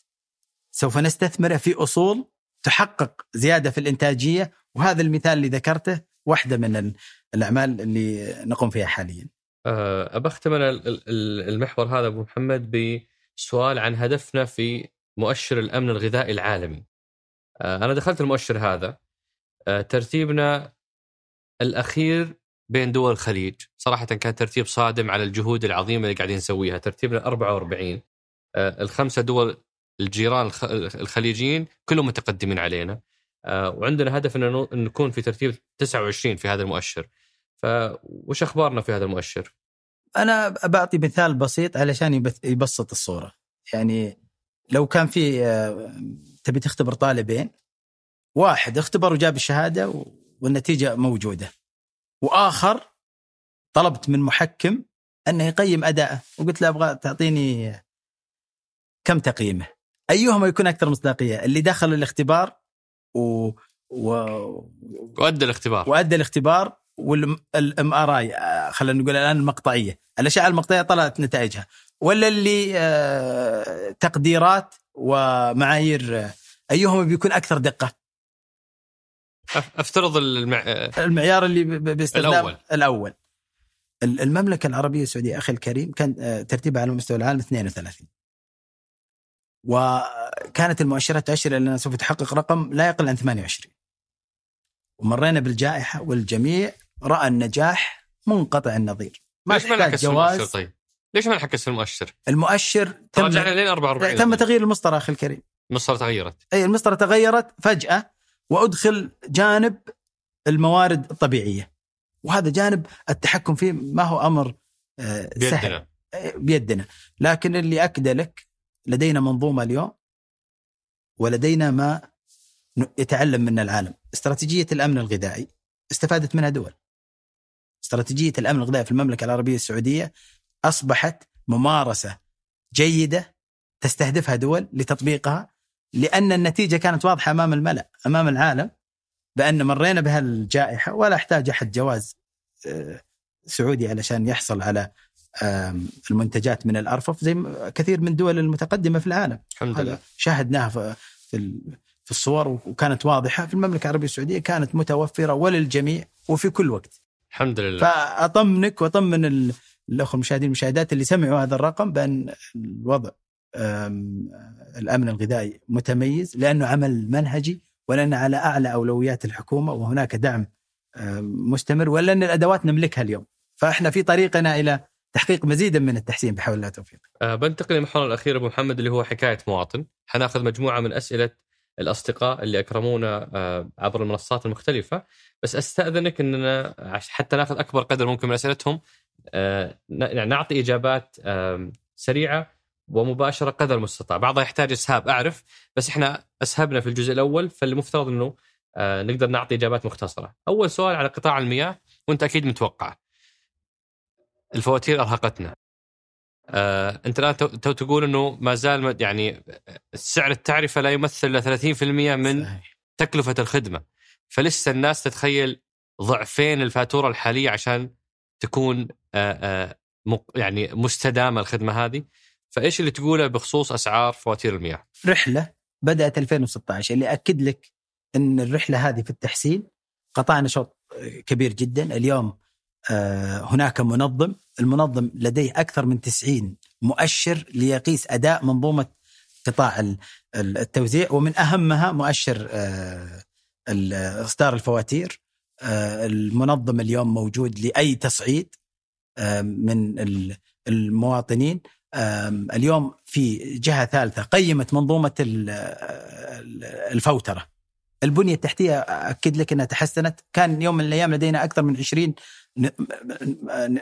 [SPEAKER 2] سوف نستثمره في أصول تحقق زيادة في الإنتاجية وهذا المثال اللي ذكرته واحدة من ال- الأعمال اللي نقوم فيها حاليا.
[SPEAKER 1] أه، أبى أختم المحور هذا أبو محمد بسؤال عن هدفنا في مؤشر الأمن الغذائي العالمي. أه، أنا دخلت المؤشر هذا أه، ترتيبنا الأخير بين دول الخليج. صراحة كان ترتيب صادم على الجهود العظيمة اللي قاعدين نسويها. ترتيبنا 44 أه، الخمسة دول الجيران الخ- الخليجيين كلهم متقدمين علينا. أه، وعندنا هدف أن نكون في ترتيب 29 في هذا المؤشر. فوش أخبارنا في هذا المؤشر؟
[SPEAKER 2] أنا بعطي مثال بسيط علشان يبسط الصورة. يعني لو كان في آه، تبي تختبر طالبين واحد اختبر وجاب الشهادة والنتيجة موجودة. وآخر طلبت من محكم أنه يقيم أداءه. وقلت له أبغى تعطيني كم تقييمه؟ أيهما يكون أكثر مصداقية؟ اللي دخل الاختبار و... و...
[SPEAKER 1] وأدى الاختبار.
[SPEAKER 2] وأدى الاختبار والام آر آي خلينا نقول الآن المقطعية. الاشعه المقطعية طلعت نتائجها. ولا اللي آه، تقديرات ومعايير آه، أيهما بيكون أكثر
[SPEAKER 1] دقة؟ أفترض المع...
[SPEAKER 2] المعيار اللي باستخدام.
[SPEAKER 1] الأول.
[SPEAKER 2] ال- المملكة العربية السعودية أخي الكريم كان آه، ترتيبها على مستوى العالم 32 وكانت المؤشرات تؤشر اننا سوف تحقق رقم لا يقل عن 28 ومرينا بالجائحة والجميع رأى النجاح منقطع النظير. ما
[SPEAKER 1] ليش ما انعكس المؤشر طيب؟ ليش ما انعكس في المؤشر؟
[SPEAKER 2] المؤشر تم
[SPEAKER 1] رجعنا لين 44
[SPEAKER 2] تم تغيير المسطرة أخي الكريم.
[SPEAKER 1] مصر تغيرت.
[SPEAKER 2] أي المسطرة تغيرت فجأة وأدخل جانب الموارد الطبيعية. وهذا جانب التحكم فيه ما هو أمر آه، سهل.
[SPEAKER 1] بيدنا
[SPEAKER 2] آه، بيدنا. لكن اللي أكد لك لدينا منظومة اليوم ولدينا ما يتعلم منه العالم. استراتيجية الأمن الغذائي استفادت منها دول. استراتيجية الأمن الغذائي في المملكة العربية السعودية أصبحت ممارسة جيدة تستهدفها دول لتطبيقها لأن النتيجة كانت واضحة أمام الملأ أمام العالم بأن مرينا بهالجائحة ولا احتاج أحد جواز آه، سعودي علشان يحصل على المنتجات من الأرفف زي كثير من الدول المتقدمة في العالم.
[SPEAKER 1] الحمد لله.
[SPEAKER 2] شاهدناها في في ال- في الصور وكانت واضحة. في المملكة العربية السعودية كانت متوفرة وللجميع وفي كل وقت.
[SPEAKER 1] الحمد لله.
[SPEAKER 2] فأطمنك وأطمن ال- الاخوه المشاهدين والمشاهدات اللي سمعوا هذا الرقم بأن الوضع الأمن الغذائي متميز لأنه عمل منهجي ولأنه على أعلى أولويات الحكومة وهناك دعم مستمر ولأن الأدوات نملكها اليوم. فإحنا في طريقنا إلى تحقيق مزيدا من التحسين بحول الله توفيق
[SPEAKER 1] آه بنتقل للمحور الأخير أبو محمد اللي هو حكاية مواطن. حناخذ مجموعة من أسئلة الأصدقاء اللي أكرمونا آه عبر المنصات المختلفة. بس أستأذنك إننا حتى ناخذ أكبر قدر ممكن من أسئلتهم آه يعني نعطي إجابات سريعة ومباشرة قدر المستطاع. بعضها يحتاج إسهاب أعرف بس إحنا أسهبنا في الجزء الأول فالمفترض إنه آه نقدر نعطي إجابات مختصرة. أول سؤال على قطاع المياه وأنت أكيد متوقع. الفواتير أرهقتنا آه، أنت الآن تو- تقول إنه ما زال يعني سعر التعرفة لا يمثل إلا 30% من
[SPEAKER 2] صحيح.
[SPEAKER 1] تكلفة الخدمة فلسه الناس تتخيل ضعفين الفاتورة الحالية عشان تكون آه، آه، مق- يعني مستدامة الخدمة هذه فإيش اللي تقوله بخصوص أسعار فواتير المياه؟
[SPEAKER 2] رحلة بدأت 2016 اللي أكد لك إن الرحلة هذه في التحسين قطعنا شوط كبير جدا اليوم هناك منظم. المنظم لديه أكثر من 90 مؤشر ليقيس أداء منظومة قطاع ال- ال- التوزيع ومن أهمها مؤشر آه، إصدار الفواتير. آه، المنظم اليوم موجود لأي تصعيد آه، من ال- المواطنين. اليوم في جهة ثالثة قيمت منظومة ال- ال- الفوترة. البنية التحتية أكد لك إنها تحسنت. كان يوم من الأيام لدينا أكثر من 20 ن- ن-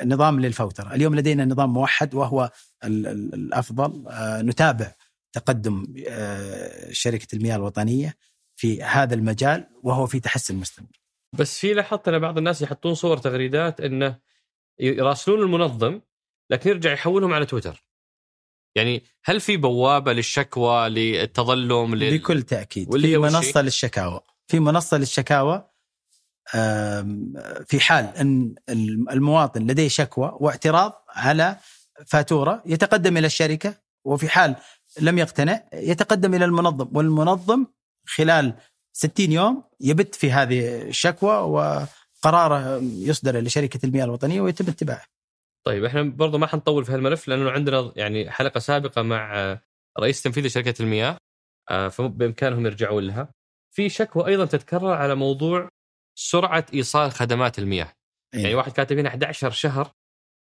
[SPEAKER 2] نظام للفوتره اليوم لدينا نظام موحد وهو ال- ال- الأفضل. آه، نتابع تقدم آه، شركة المياه الوطنية في هذا المجال وهو في تحسن مستمر
[SPEAKER 1] بس في لاحظت أن بعض الناس يحطون صور تغريدات أنه يراسلون المنظم لكن يرجع يحولهم على تويتر. يعني هل في بوابة للشكوى للتظلم لل...
[SPEAKER 2] بكل
[SPEAKER 1] تأكيد.
[SPEAKER 2] في
[SPEAKER 1] منصة
[SPEAKER 2] للشكاوى. في منصة للشكاوى في حال إن المواطن لديه شكوى واعتراض على فاتورة يتقدم إلى الشركة وفي حال لم يقتنع يتقدم إلى المنظم والمنظم خلال 60 يوم يبت في هذه الشكوى وقراره يصدر لشركه المياه الوطنية ويتم اتباعه.
[SPEAKER 1] طيب إحنا برضو ما حنطول في هالملف لأنه عندنا يعني حلقة سابقة مع رئيس تنفيذي شركة المياه آه، فبامكانهم يرجعون لها. في شكوى أيضا تتكرر على موضوع سرعة إيصال خدمات المياه.
[SPEAKER 2] إيه.
[SPEAKER 1] يعني واحد كاتب هنا 11 شهر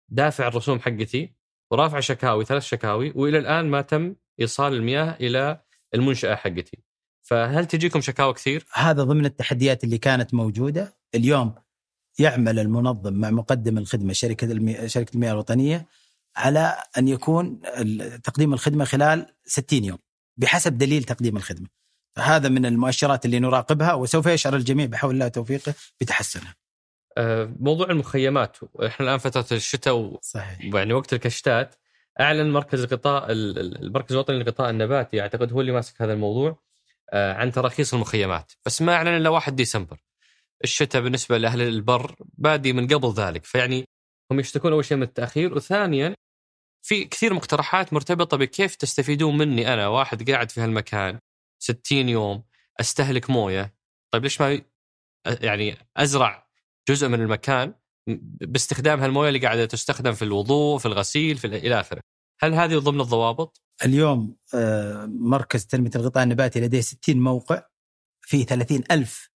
[SPEAKER 1] دافع الرسوم حقتي ورافع شكاوي ثلاث شكاوي وإلى الآن ما تم إيصال المياه إلى المنشأة حقتي. فهل تجيكم شكاوى كثير؟
[SPEAKER 2] هذا ضمن التحديات اللي كانت موجودة اليوم يعمل المنظم مع مقدم الخدمة شركة المي... شركة المياه الوطنية على أن يكون تقديم الخدمة خلال 60 يوم بحسب دليل تقديم الخدمة. فهذا من المؤشرات اللي نراقبها وسوف يشعر الجميع بحول الله وتوفيقه بتحسنها.
[SPEAKER 1] آه، موضوع المخيمات إحنا الآن فترة الشتاء و...
[SPEAKER 2] صحيح.
[SPEAKER 1] يعني وقت الكشتات أعلن مركز الغطاء ال- ال- المركز الوطني للغطاء النباتي أعتقد هو اللي ماسك هذا الموضوع آه، عن تراخيص المخيمات بس ما أعلن إلا 1 ديسمبر الشتاء بالنسبة لأهل البر بادي من قبل ذلك فيعني هم يشتكون أول شيء من التأخير وثانيا في كثير مقترحات مرتبطة بكيف تستفيدون مني أنا واحد قاعد في هالمكان 60 يوم أستهلك موية. طيب ليش ما يعني أزرع جزء من المكان باستخدام هالموية اللي قاعدة تستخدم في الوضوء في الغسيل في ال- إلى آخره؟ هل هذه ضمن الضوابط؟
[SPEAKER 2] اليوم آه، مركز تنمية الغطاء النباتي لديه 60 موقع. في 30 ألف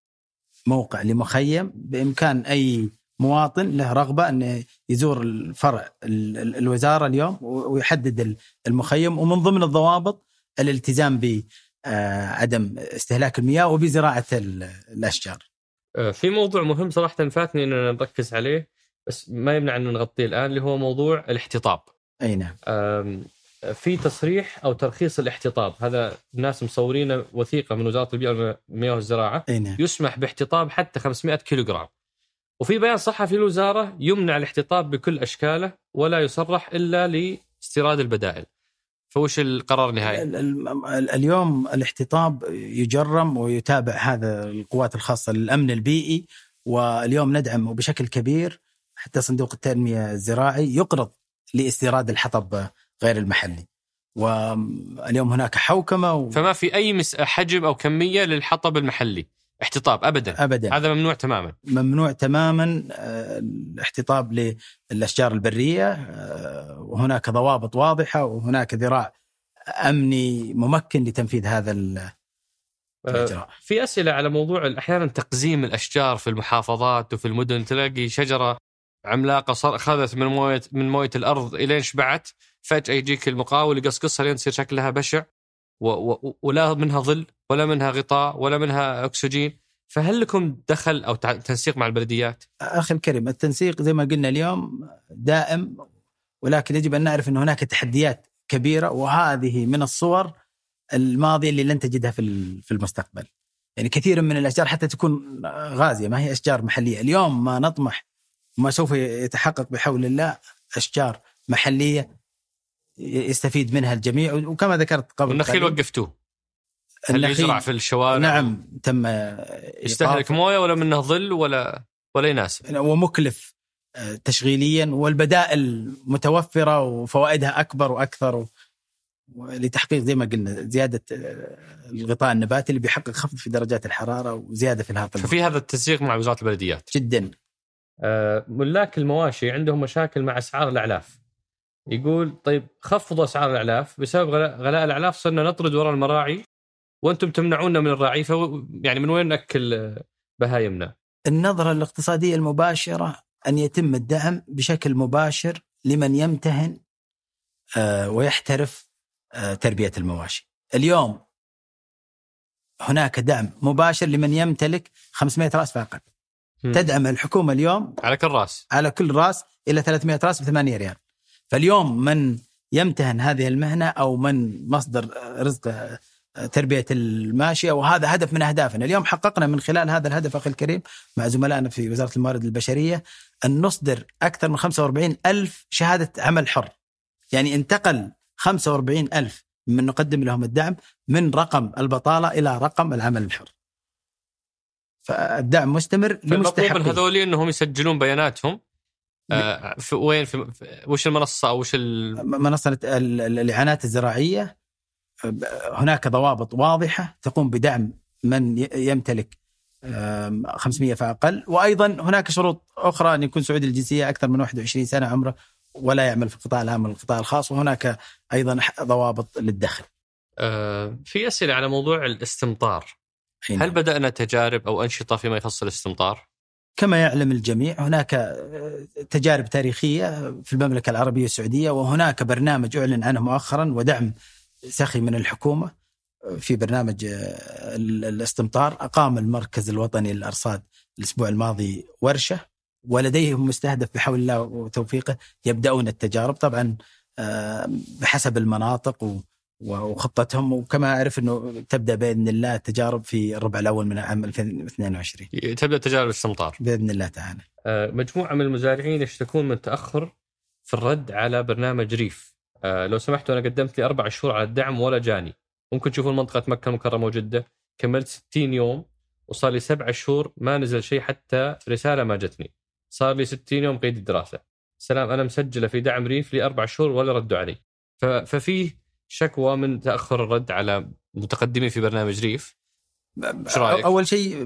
[SPEAKER 2] موقع لمخيم. بإمكان أي مواطن له رغبة أنه يزور الفرع ال- ال- الوزارة اليوم ويحدد ال- المخيم. ومن ضمن الضوابط الالتزام بعدم استهلاك المياه وبزراعة ال- الأشجار.
[SPEAKER 1] آه، في موضوع مهم صراحة فاتني إننا نركز عليه بس ما يمنع انه نغطيه الآن اللي هو موضوع الاحتطاب.
[SPEAKER 2] أي نعم.
[SPEAKER 1] في تصريح أو ترخيص الاحتطاب هذا الناس مصورين وثيقة من وزارة البيئة والمياه والزراعة
[SPEAKER 2] أي نعم.
[SPEAKER 1] يسمح باحتطاب حتى 500 كيلوغرام. وفي بيان صحفي للوزارة يمنع الاحتطاب بكل أشكاله ولا يصرح إلا لاستيراد البدائل. فوش القرار النهائي؟
[SPEAKER 2] ال- ال- اليوم الاحتطاب يجرم ويتابع هذا القوات الخاصة للأمن البيئي واليوم ندعم بشكل كبير حتى صندوق التنمية الزراعي يقرض لاستيراد الحطب غير المحلي. واليوم هناك حوكمة و...
[SPEAKER 1] فما في أي. حجم أو كمية للحطب المحلي احتطاب ابدا.
[SPEAKER 2] ابدا.
[SPEAKER 1] هذا ممنوع تماما.
[SPEAKER 2] ممنوع تماما آه، الاحتطاب للأشجار البرية آه، وهناك ضوابط واضحة وهناك ذراع أمني ممكن لتنفيذ هذا ال- الإجراء.
[SPEAKER 1] في أسئلة على موضوع أحيانا تقزيم الأشجار في المحافظات وفي المدن. تلاقي شجرة عملاقة صار أخذت من موية من موية الأرض الين شبعت فجأة يجيك المقاول يقصقصها لين تصير شكلها بشع. و و ولا منها ظل ولا منها غطاء ولا منها أكسجين فهل لكم دخل أو تنسيق مع البلديات؟
[SPEAKER 2] أخي الكريم التنسيق زي ما قلنا اليوم دائم ولكن يجب أن نعرف إن هناك تحديات كبيرة وهذه من الصور الماضية اللي لن تجدها في في المستقبل. يعني كثير من الأشجار حتى تكون غازية ما هي أشجار محلية، اليوم ما نطمح وما سوف يتحقق بحول الله أشجار محلية يستفيد منها الجميع وكما ذكرت قبل
[SPEAKER 1] والنخيل
[SPEAKER 2] قليل،
[SPEAKER 1] وقفتوه. هل
[SPEAKER 2] النخيل
[SPEAKER 1] يزرع في الشوارع؟
[SPEAKER 2] نعم تم
[SPEAKER 1] يستهلك مويه ولا منه ظل ولا ولا يناسب؟
[SPEAKER 2] ومكلف آه، تشغيليا والبدائل متوفرة وفوائدها أكبر وأكثر لتحقيق زي ما قلنا زيادة آه، الغطاء النباتي اللي بيحقق خفض في درجات الحرارة وزيادة في الهواء
[SPEAKER 1] ففي هذا التنسيق مع وزارة البلديات؟
[SPEAKER 2] جدا.
[SPEAKER 1] آه، ملاك المواشي عندهم مشاكل مع أسعار الأعلاف. يقول طيب خفضوا أسعار الأعلاف بسبب غلاء, الأعلاف صرنا نطرد وراء المراعي وأنتم تمنعونا من الراعي فهو يعني من وين نأكل بهايمنا؟
[SPEAKER 2] النظرة الاقتصادية المباشرة أن يتم الدعم بشكل مباشر لمن يمتهن آه، ويحترف آه، تربية المواشي. اليوم هناك دعم مباشر لمن يمتلك 500 رأس فاقط.
[SPEAKER 1] مم.
[SPEAKER 2] تدعم الحكومة اليوم
[SPEAKER 1] على كل رأس
[SPEAKER 2] على كل رأس إلى 300 رأس ب 8 ريال. فاليوم من يمتهن هذه المهنة أو من مصدر رزق تربية الماشية وهذا هدف من أهدافنا، اليوم حققنا من خلال هذا الهدف أخي الكريم مع زملائنا في وزارة الموارد البشرية أن نصدر أكثر من 45 ألف شهادة عمل حر. يعني انتقل 45 ألف من نقدم لهم الدعم من رقم البطالة إلى رقم العمل الحر. فالدعم مستمر
[SPEAKER 1] فالمطلوب من
[SPEAKER 2] لمستحقين
[SPEAKER 1] هذول إنهم يسجلون بياناتهم آه، في وين؟ في وش المنصة أو وش ال...
[SPEAKER 2] منصة ال- ال- الإعانات الزراعية. هناك ضوابط واضحة تقوم بدعم من يمتلك آم، 500 فأقل وأيضا هناك شروط أخرى أن يكون سعودي الجنسية أكثر من 21 سنة عمره ولا يعمل في القطاع العام والقطاع الخاص. وهناك أيضا ح- ضوابط للدخل.
[SPEAKER 1] آه، في أسئلة على موضوع الاستمطار. هل
[SPEAKER 2] نعم.
[SPEAKER 1] بدأنا تجارب أو أنشطة فيما يخص الاستمطار؟
[SPEAKER 2] كما يعلم الجميع هناك آه، تجارب تاريخية في المملكة العربية السعودية وهناك برنامج أعلن عنه مؤخرا ودعم سخي من الحكومة آه، في برنامج آه، ال- الاستمطار أقام المركز الوطني للأرصاد الأسبوع الماضي ورشة ولديهم مستهدف بحول الله وتوفيقه يبدأون التجارب طبعا بحسب المناطق وخطتهم. وكما أعرف أنه تبدأ بإذن الله التجارب في الربع الأول من عام 2022
[SPEAKER 1] تبدأ تجارب الاستمطار.
[SPEAKER 2] بإذن الله تعالى.
[SPEAKER 1] آه، مجموعة من المزارعين يشتكون من تأخر في الرد على برنامج ريف. آه، لو سمحتوا أنا قدمت لي أربع شهور على الدعم ولا جاني. ممكن تشوفون منطقة مكة المكرمة وجدة. كملت 60 يوم وصار لي سبع شهور ما نزل شيء حتى رسالة ما جتني. صار لي 60 يوم قيد الدراسة. سلام أنا مسجلة في دعم ريف لي أربع شهور ولا ردوا علي. ففيه شكوى من تأخر الرد على متقدمين في برنامج ريف إيش رأيك؟
[SPEAKER 2] أول شيء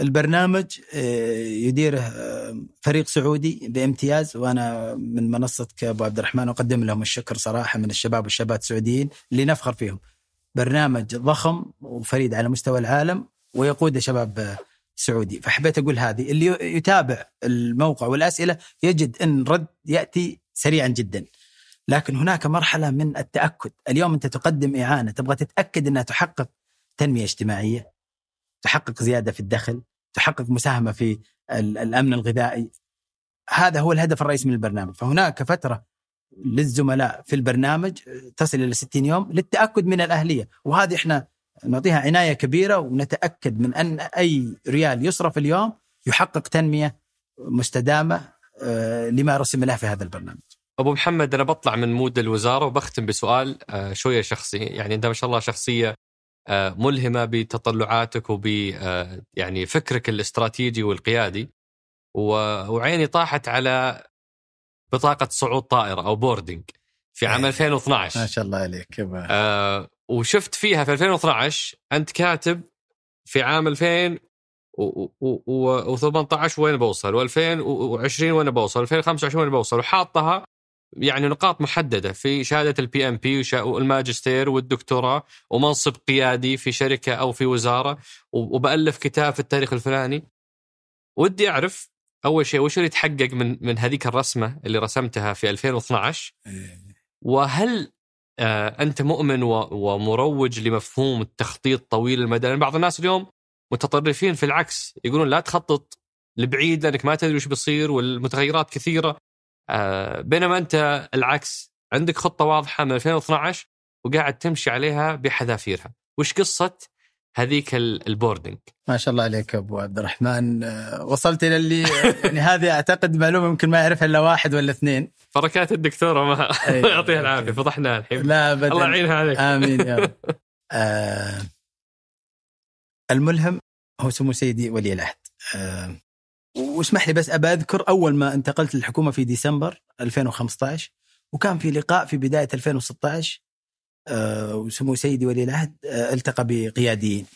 [SPEAKER 2] البرنامج آه، يديره آه، فريق سعودي بامتياز وأنا من منصتك ابو عبد الرحمن أقدم لهم الشكر صراحة من الشباب والشابات السعوديين اللي نفخر فيهم. برنامج ضخم وفريد على مستوى العالم ويقوده شباب آه، سعودي فحبيت أقول هذه اللي يتابع الموقع والأسئلة يجد إن رد يأتي سريعا جدا. لكن هناك مرحلة من التأكد، اليوم أنت تقدم إعانة تبغى تتأكد أنها تحقق تنمية اجتماعية تحقق زيادة في الدخل، تحقق مساهمة في ال- الأمن الغذائي. هذا هو الهدف الرئيسي من البرنامج، فهناك فترة للزملاء في البرنامج تصل إلى 60 يوم للتأكد من الأهلية، وهذه إحنا نعطيها عناية كبيرة ونتأكد من أن أي ريال يصرف اليوم يحقق تنمية مستدامة آه، لما رسم له في هذا البرنامج.
[SPEAKER 1] أبو محمد أنا بطلع من مود الوزارة وبختم بسؤال آه، شوية شخصي يعني انت ما شاء الله شخصية آه، ملهمة بتطلعاتك وب آه، يعني فكرك الاستراتيجي والقيادي وعيني طاحت على بطاقة صعود طائرة أو boarding في عام
[SPEAKER 2] إيه.
[SPEAKER 1] 2012
[SPEAKER 2] ما شاء الله عليك.
[SPEAKER 1] آه وشفت فيها في 2012 أنت كاتب في عام 2018 وين بوصل و2020 وين بوصل 2025 وين بوصل وحاطها يعني نقاط محددة في شهادة ال PMP والماجستير والدكتوراه ومنصب قيادي في شركة أو في وزارة وبألف كتاب في التاريخ الفلاني. ودي أعرف أول شيء وش اللي يتحقق من من هذيك الرسمة اللي رسمتها في 2012
[SPEAKER 2] إيه.
[SPEAKER 1] وهل آه، أنت مؤمن ومروج لمفهوم التخطيط طويل المدى؟ لأن بعض الناس اليوم متطرفين في العكس يقولون لا تخطط لبعيد لأنك ما تدري وش بيصير والمتغيرات كثيرة. بينما أنت العكس عندك خطة واضحة من 2012 وقاعد تمشي عليها بحذافيرها. وش قصة هذيك ال- البوردنج
[SPEAKER 2] ما شاء الله عليك أبو عبد الرحمن. آه، وصلت إلى اللي يعني هذه أعتقد معلومة يمكن ما يعرفها إلا واحد ولا اثنين.
[SPEAKER 1] بركات الدكتوره ما يعطيها العافية فضحناها الحين.
[SPEAKER 2] لا ابدا.
[SPEAKER 1] الله يعينها عليك.
[SPEAKER 2] آمين يا رب. آه الملهم هو سمو سيدي ولي العهد. آه واسمح لي بس أبى أذكر أول ما انتقلت للحكومة في ديسمبر 2015 وكان في لقاء في بداية 2016 آه وسمو سيدي ولي العهد آه التقى بقياديين.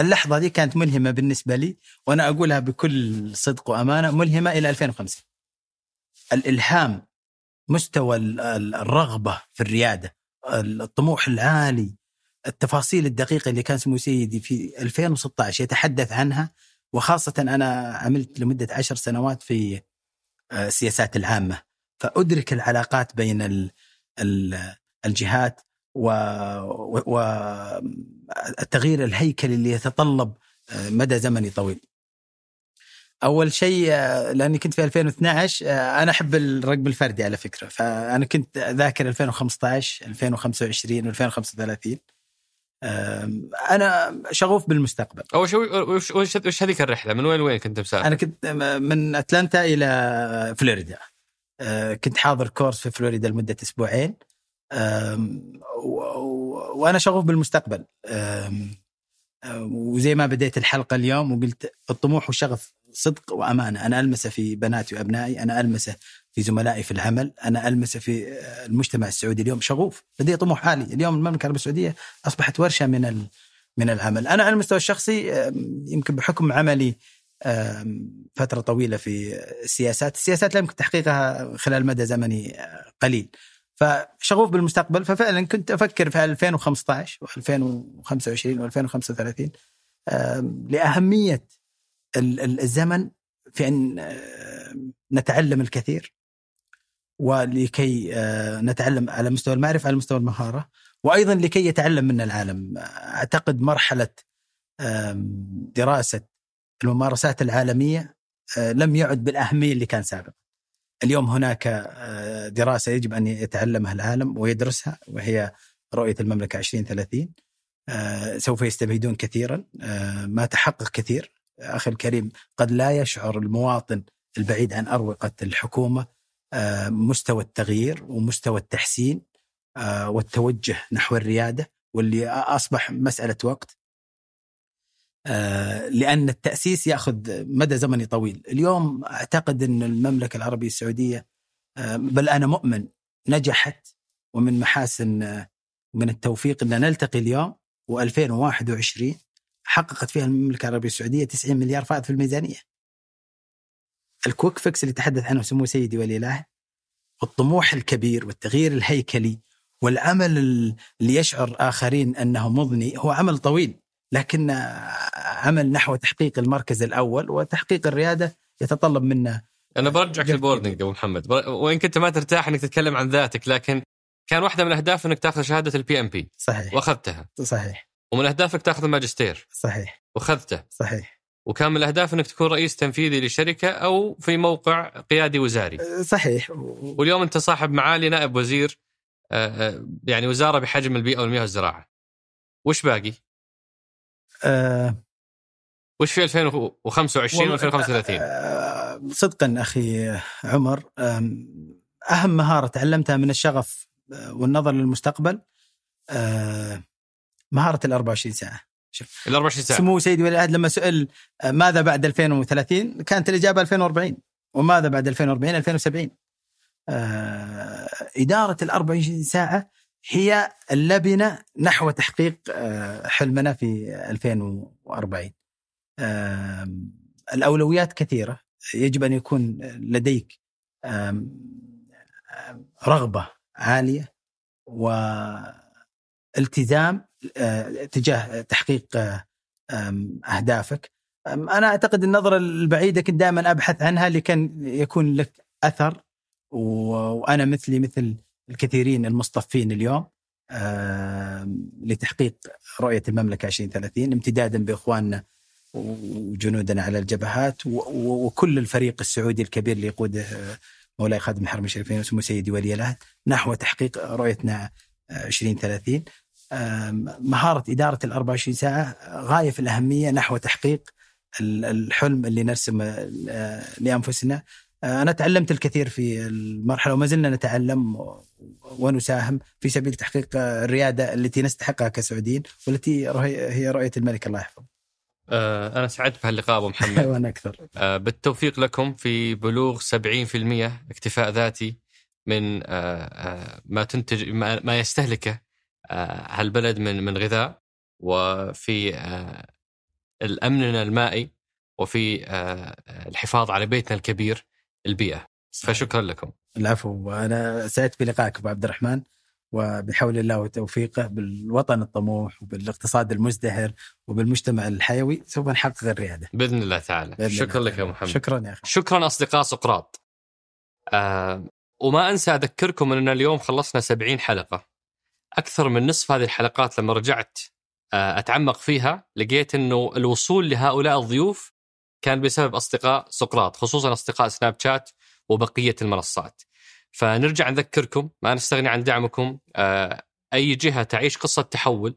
[SPEAKER 2] اللحظة دي كانت ملهمة بالنسبة لي وأنا أقولها بكل صدق وأمانة ملهمة إلى 2005 الإلهام مستوى ال- ال- الرغبة في الريادة الطموح العالي التفاصيل الدقيقة اللي كان سمو سيدي في 2016 يتحدث عنها وخاصة أنا عملت لمدة عشر سنوات في آه، السياسات العامة. فأدرك العلاقات بين ال- ال- الجهات والتغيير الهيكلي اللي يتطلب آه، مدى زمني طويل. أول شيء آه، لأني كنت في 2012 آه، أنا أحب الرقم الفردي على فكرة. فأنا كنت ذاكر 2015 2025 2035 آم، أنا شغوف بالمستقبل.
[SPEAKER 1] اول شيء وش, وش, وش هذيك الرحلة؟ من وين وين كنت مسافر؟
[SPEAKER 2] أنا كنت من أتلانتا إلى فلوريدا. آه، كنت حاضر كورس في فلوريدا لمدة أسبوعين. وأنا شغوف بالمستقبل. وزي ما بديت الحلقة اليوم وقلت الطموح والشغف صدق وأمانة. أنا ألمسه في بناتي وأبنائي أنا ألمسه في زملائي في العمل. أنا ألمسه في آه، المجتمع السعودي اليوم شغوف لدي طموح عالي. اليوم المملكة العربيه السعودية أصبحت ورشة من من العمل. أنا على المستوى الشخصي آم، يمكن بحكم عملي آم، فترة طويلة في السياسات. السياسات لا يمكن تحقيقها خلال مدى زمني آه، قليل. فشغوف بالمستقبل. ففعلا كنت أفكر في 2015 و2025 و2035 لأهمية ال- ال- الزمن في أن آه، نتعلم الكثير. ولكي آه، نتعلم على مستوى المعرفة على مستوى المهارة وأيضا لكي يتعلم منا العالم. أعتقد مرحلة دراسة الممارسات العالمية آه، لم يعد بالأهمية اللي كان سابقا. اليوم هناك آه، دراسة يجب أن يتعلمها العالم ويدرسها وهي رؤية المملكة 2030 آه، سوف يستفيدون كثيرا. ما تحقق كثير. أخي الكريم قد لا يشعر المواطن البعيد عن أروقة الحكومة مستوى التغيير ومستوى التحسين آه، والتوجه نحو الريادة واللي أصبح مسألة وقت آه، لأن التأسيس يأخذ مدى زمني طويل، اليوم أعتقد إن المملكة العربية السعودية آه، بل أنا مؤمن نجحت ومن محاسن ومن التوفيق إن نلتقي اليوم و2021 حققت فيها المملكة العربية السعودية 90 مليار فائض في الميزانية. ال quick fix اللي تحدث عنه سمو سيدي ولي العهد والطموح الكبير والتغيير الهيكلي والعمل اللي يشعر آخرين أنه مضني هو عمل طويل لكن عمل نحو تحقيق المركز الأول وتحقيق الريادة يتطلب منا
[SPEAKER 1] أنا برجعك.
[SPEAKER 2] ال
[SPEAKER 1] boarding أبو محمد. وإن كنت ما ترتاح إنك تتكلم عن ذاتك لكن كان واحدة من أهداف إنك تأخذ شهادة ال PMP
[SPEAKER 2] صحيح.
[SPEAKER 1] وأخذتها.
[SPEAKER 2] صحيح.
[SPEAKER 1] ومن أهدافك تأخذ الماجستير.
[SPEAKER 2] صحيح.
[SPEAKER 1] وأخذته.
[SPEAKER 2] صحيح.
[SPEAKER 1] وكان من الأهداف أنك تكون رئيس تنفيذي لشركة أو في موقع قيادي وزاري.
[SPEAKER 2] صحيح.
[SPEAKER 1] واليوم أنت صاحب معالي نائب وزير آه، آه، يعني وزارة بحجم البيئة والمياه والزراعة. وش باقي؟
[SPEAKER 2] آه
[SPEAKER 1] وش في 2025 و 2035
[SPEAKER 2] آه، صدقا أخي عمر أهم مهارة تعلمتها من الشغف والنظر للمستقبل مهارة ال 24 ساعة.
[SPEAKER 1] شوف. ال 24 ساعه
[SPEAKER 2] سمو سيدي ولي العهد لما سئل ماذا بعد 2030 كانت الإجابة 2040 وماذا بعد 2040 2070 آه إدارة ال 24 ساعة هي اللبنة نحو تحقيق آه حلمنا في 2040 آه الأولويات كثيرة. يجب أن يكون لديك رغبة عالية والتزام آه، تجاه تحقيق آه، أهدافك. أنا أعتقد النظرة البعيدة كنت دائما أبحث عنها لكي يكون لك أثر وأنا مثلي مثل الكثيرين المصطفين اليوم لتحقيق رؤية المملكة 2030 امتدادا بإخواننا وجنودنا على الجبهات وكل الفريق السعودي الكبير اللي يقوده آه، مولاي خادم الحرم الشريفين وسمو سيدي ولي العهد نحو تحقيق رؤيتنا 2030 مهارة إدارة ال 24 ساعة غاية في الأهمية نحو تحقيق الحلم اللي نرسمه آه، لأنفسنا. آه، أنا تعلمت الكثير في المرحلة وما زلنا نتعلم ونساهم في سبيل تحقيق الريادة التي نستحقها كسعوديين والتي هي رؤية الملك الله يحفظه.
[SPEAKER 1] آه، أنا سعدت بهاللقاء أبو محمد.
[SPEAKER 2] وأنا أكثر.
[SPEAKER 1] بالتوفيق لكم في بلوغ 70% اكتفاء ذاتي من ما تنتج ما يستهلكه هالبلد من من غذاء وفي الأمننا المائي وفي الحفاظ على بيتنا الكبير البيئة. فشكرا لكم.
[SPEAKER 2] العفو. وأنا سعدت بلقائك أبو عبد الرحمن وبحول الله وتوفيقه بالوطن الطموح وبالاقتصاد المزدهر وبالمجتمع الحيوي سوف نحقق الريادة.
[SPEAKER 1] بإذن الله تعالى. بإذن شكرا الله. لك يا محمد.
[SPEAKER 2] شكرا يا أخي.
[SPEAKER 1] شكرا أصدقاء سقراط. آه وما أنسى أذكركم اننا اليوم خلصنا 70 حلقة. أكثر من نصف هذه الحلقات لما رجعت آه، أتعمق فيها لقيت إنه الوصول لهؤلاء الضيوف كان بسبب أصدقاء سقراط خصوصا أصدقاء سناب شات وبقية المنصات. فنرجع نذكركم ما نستغني عن دعمكم آه، أي جهة تعيش قصة تحول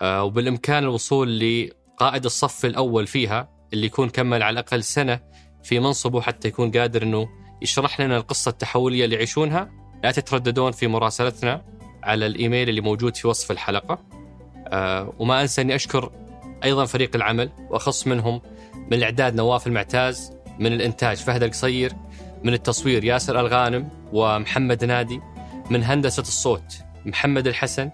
[SPEAKER 1] آه، وبالإمكان الوصول لقائد الصف الأول فيها اللي يكون كمل على الأقل سنة في منصبه حتى يكون قادر إنه يشرح لنا القصة التحولية اللي يعيشونها لا تترددون في مراسلتنا على الإيميل اللي موجود في وصف الحلقة أه وما أنسى أني أشكر أيضا فريق العمل وأخص منهم من الإعداد نواف المعتاز من الإنتاج فهد القصير من التصوير ياسر الغانم ومحمد نادي من هندسة الصوت محمد الحسن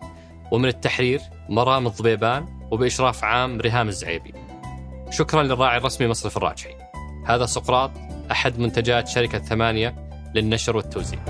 [SPEAKER 1] ومن التحرير مرام الضبيبان وبإشراف عام ريهام الزعيبي. شكرا للراعي الرسمي مصرف الراجحي. هذا سقراط أحد منتجات شركة ثمانيه للنشر والتوزيع.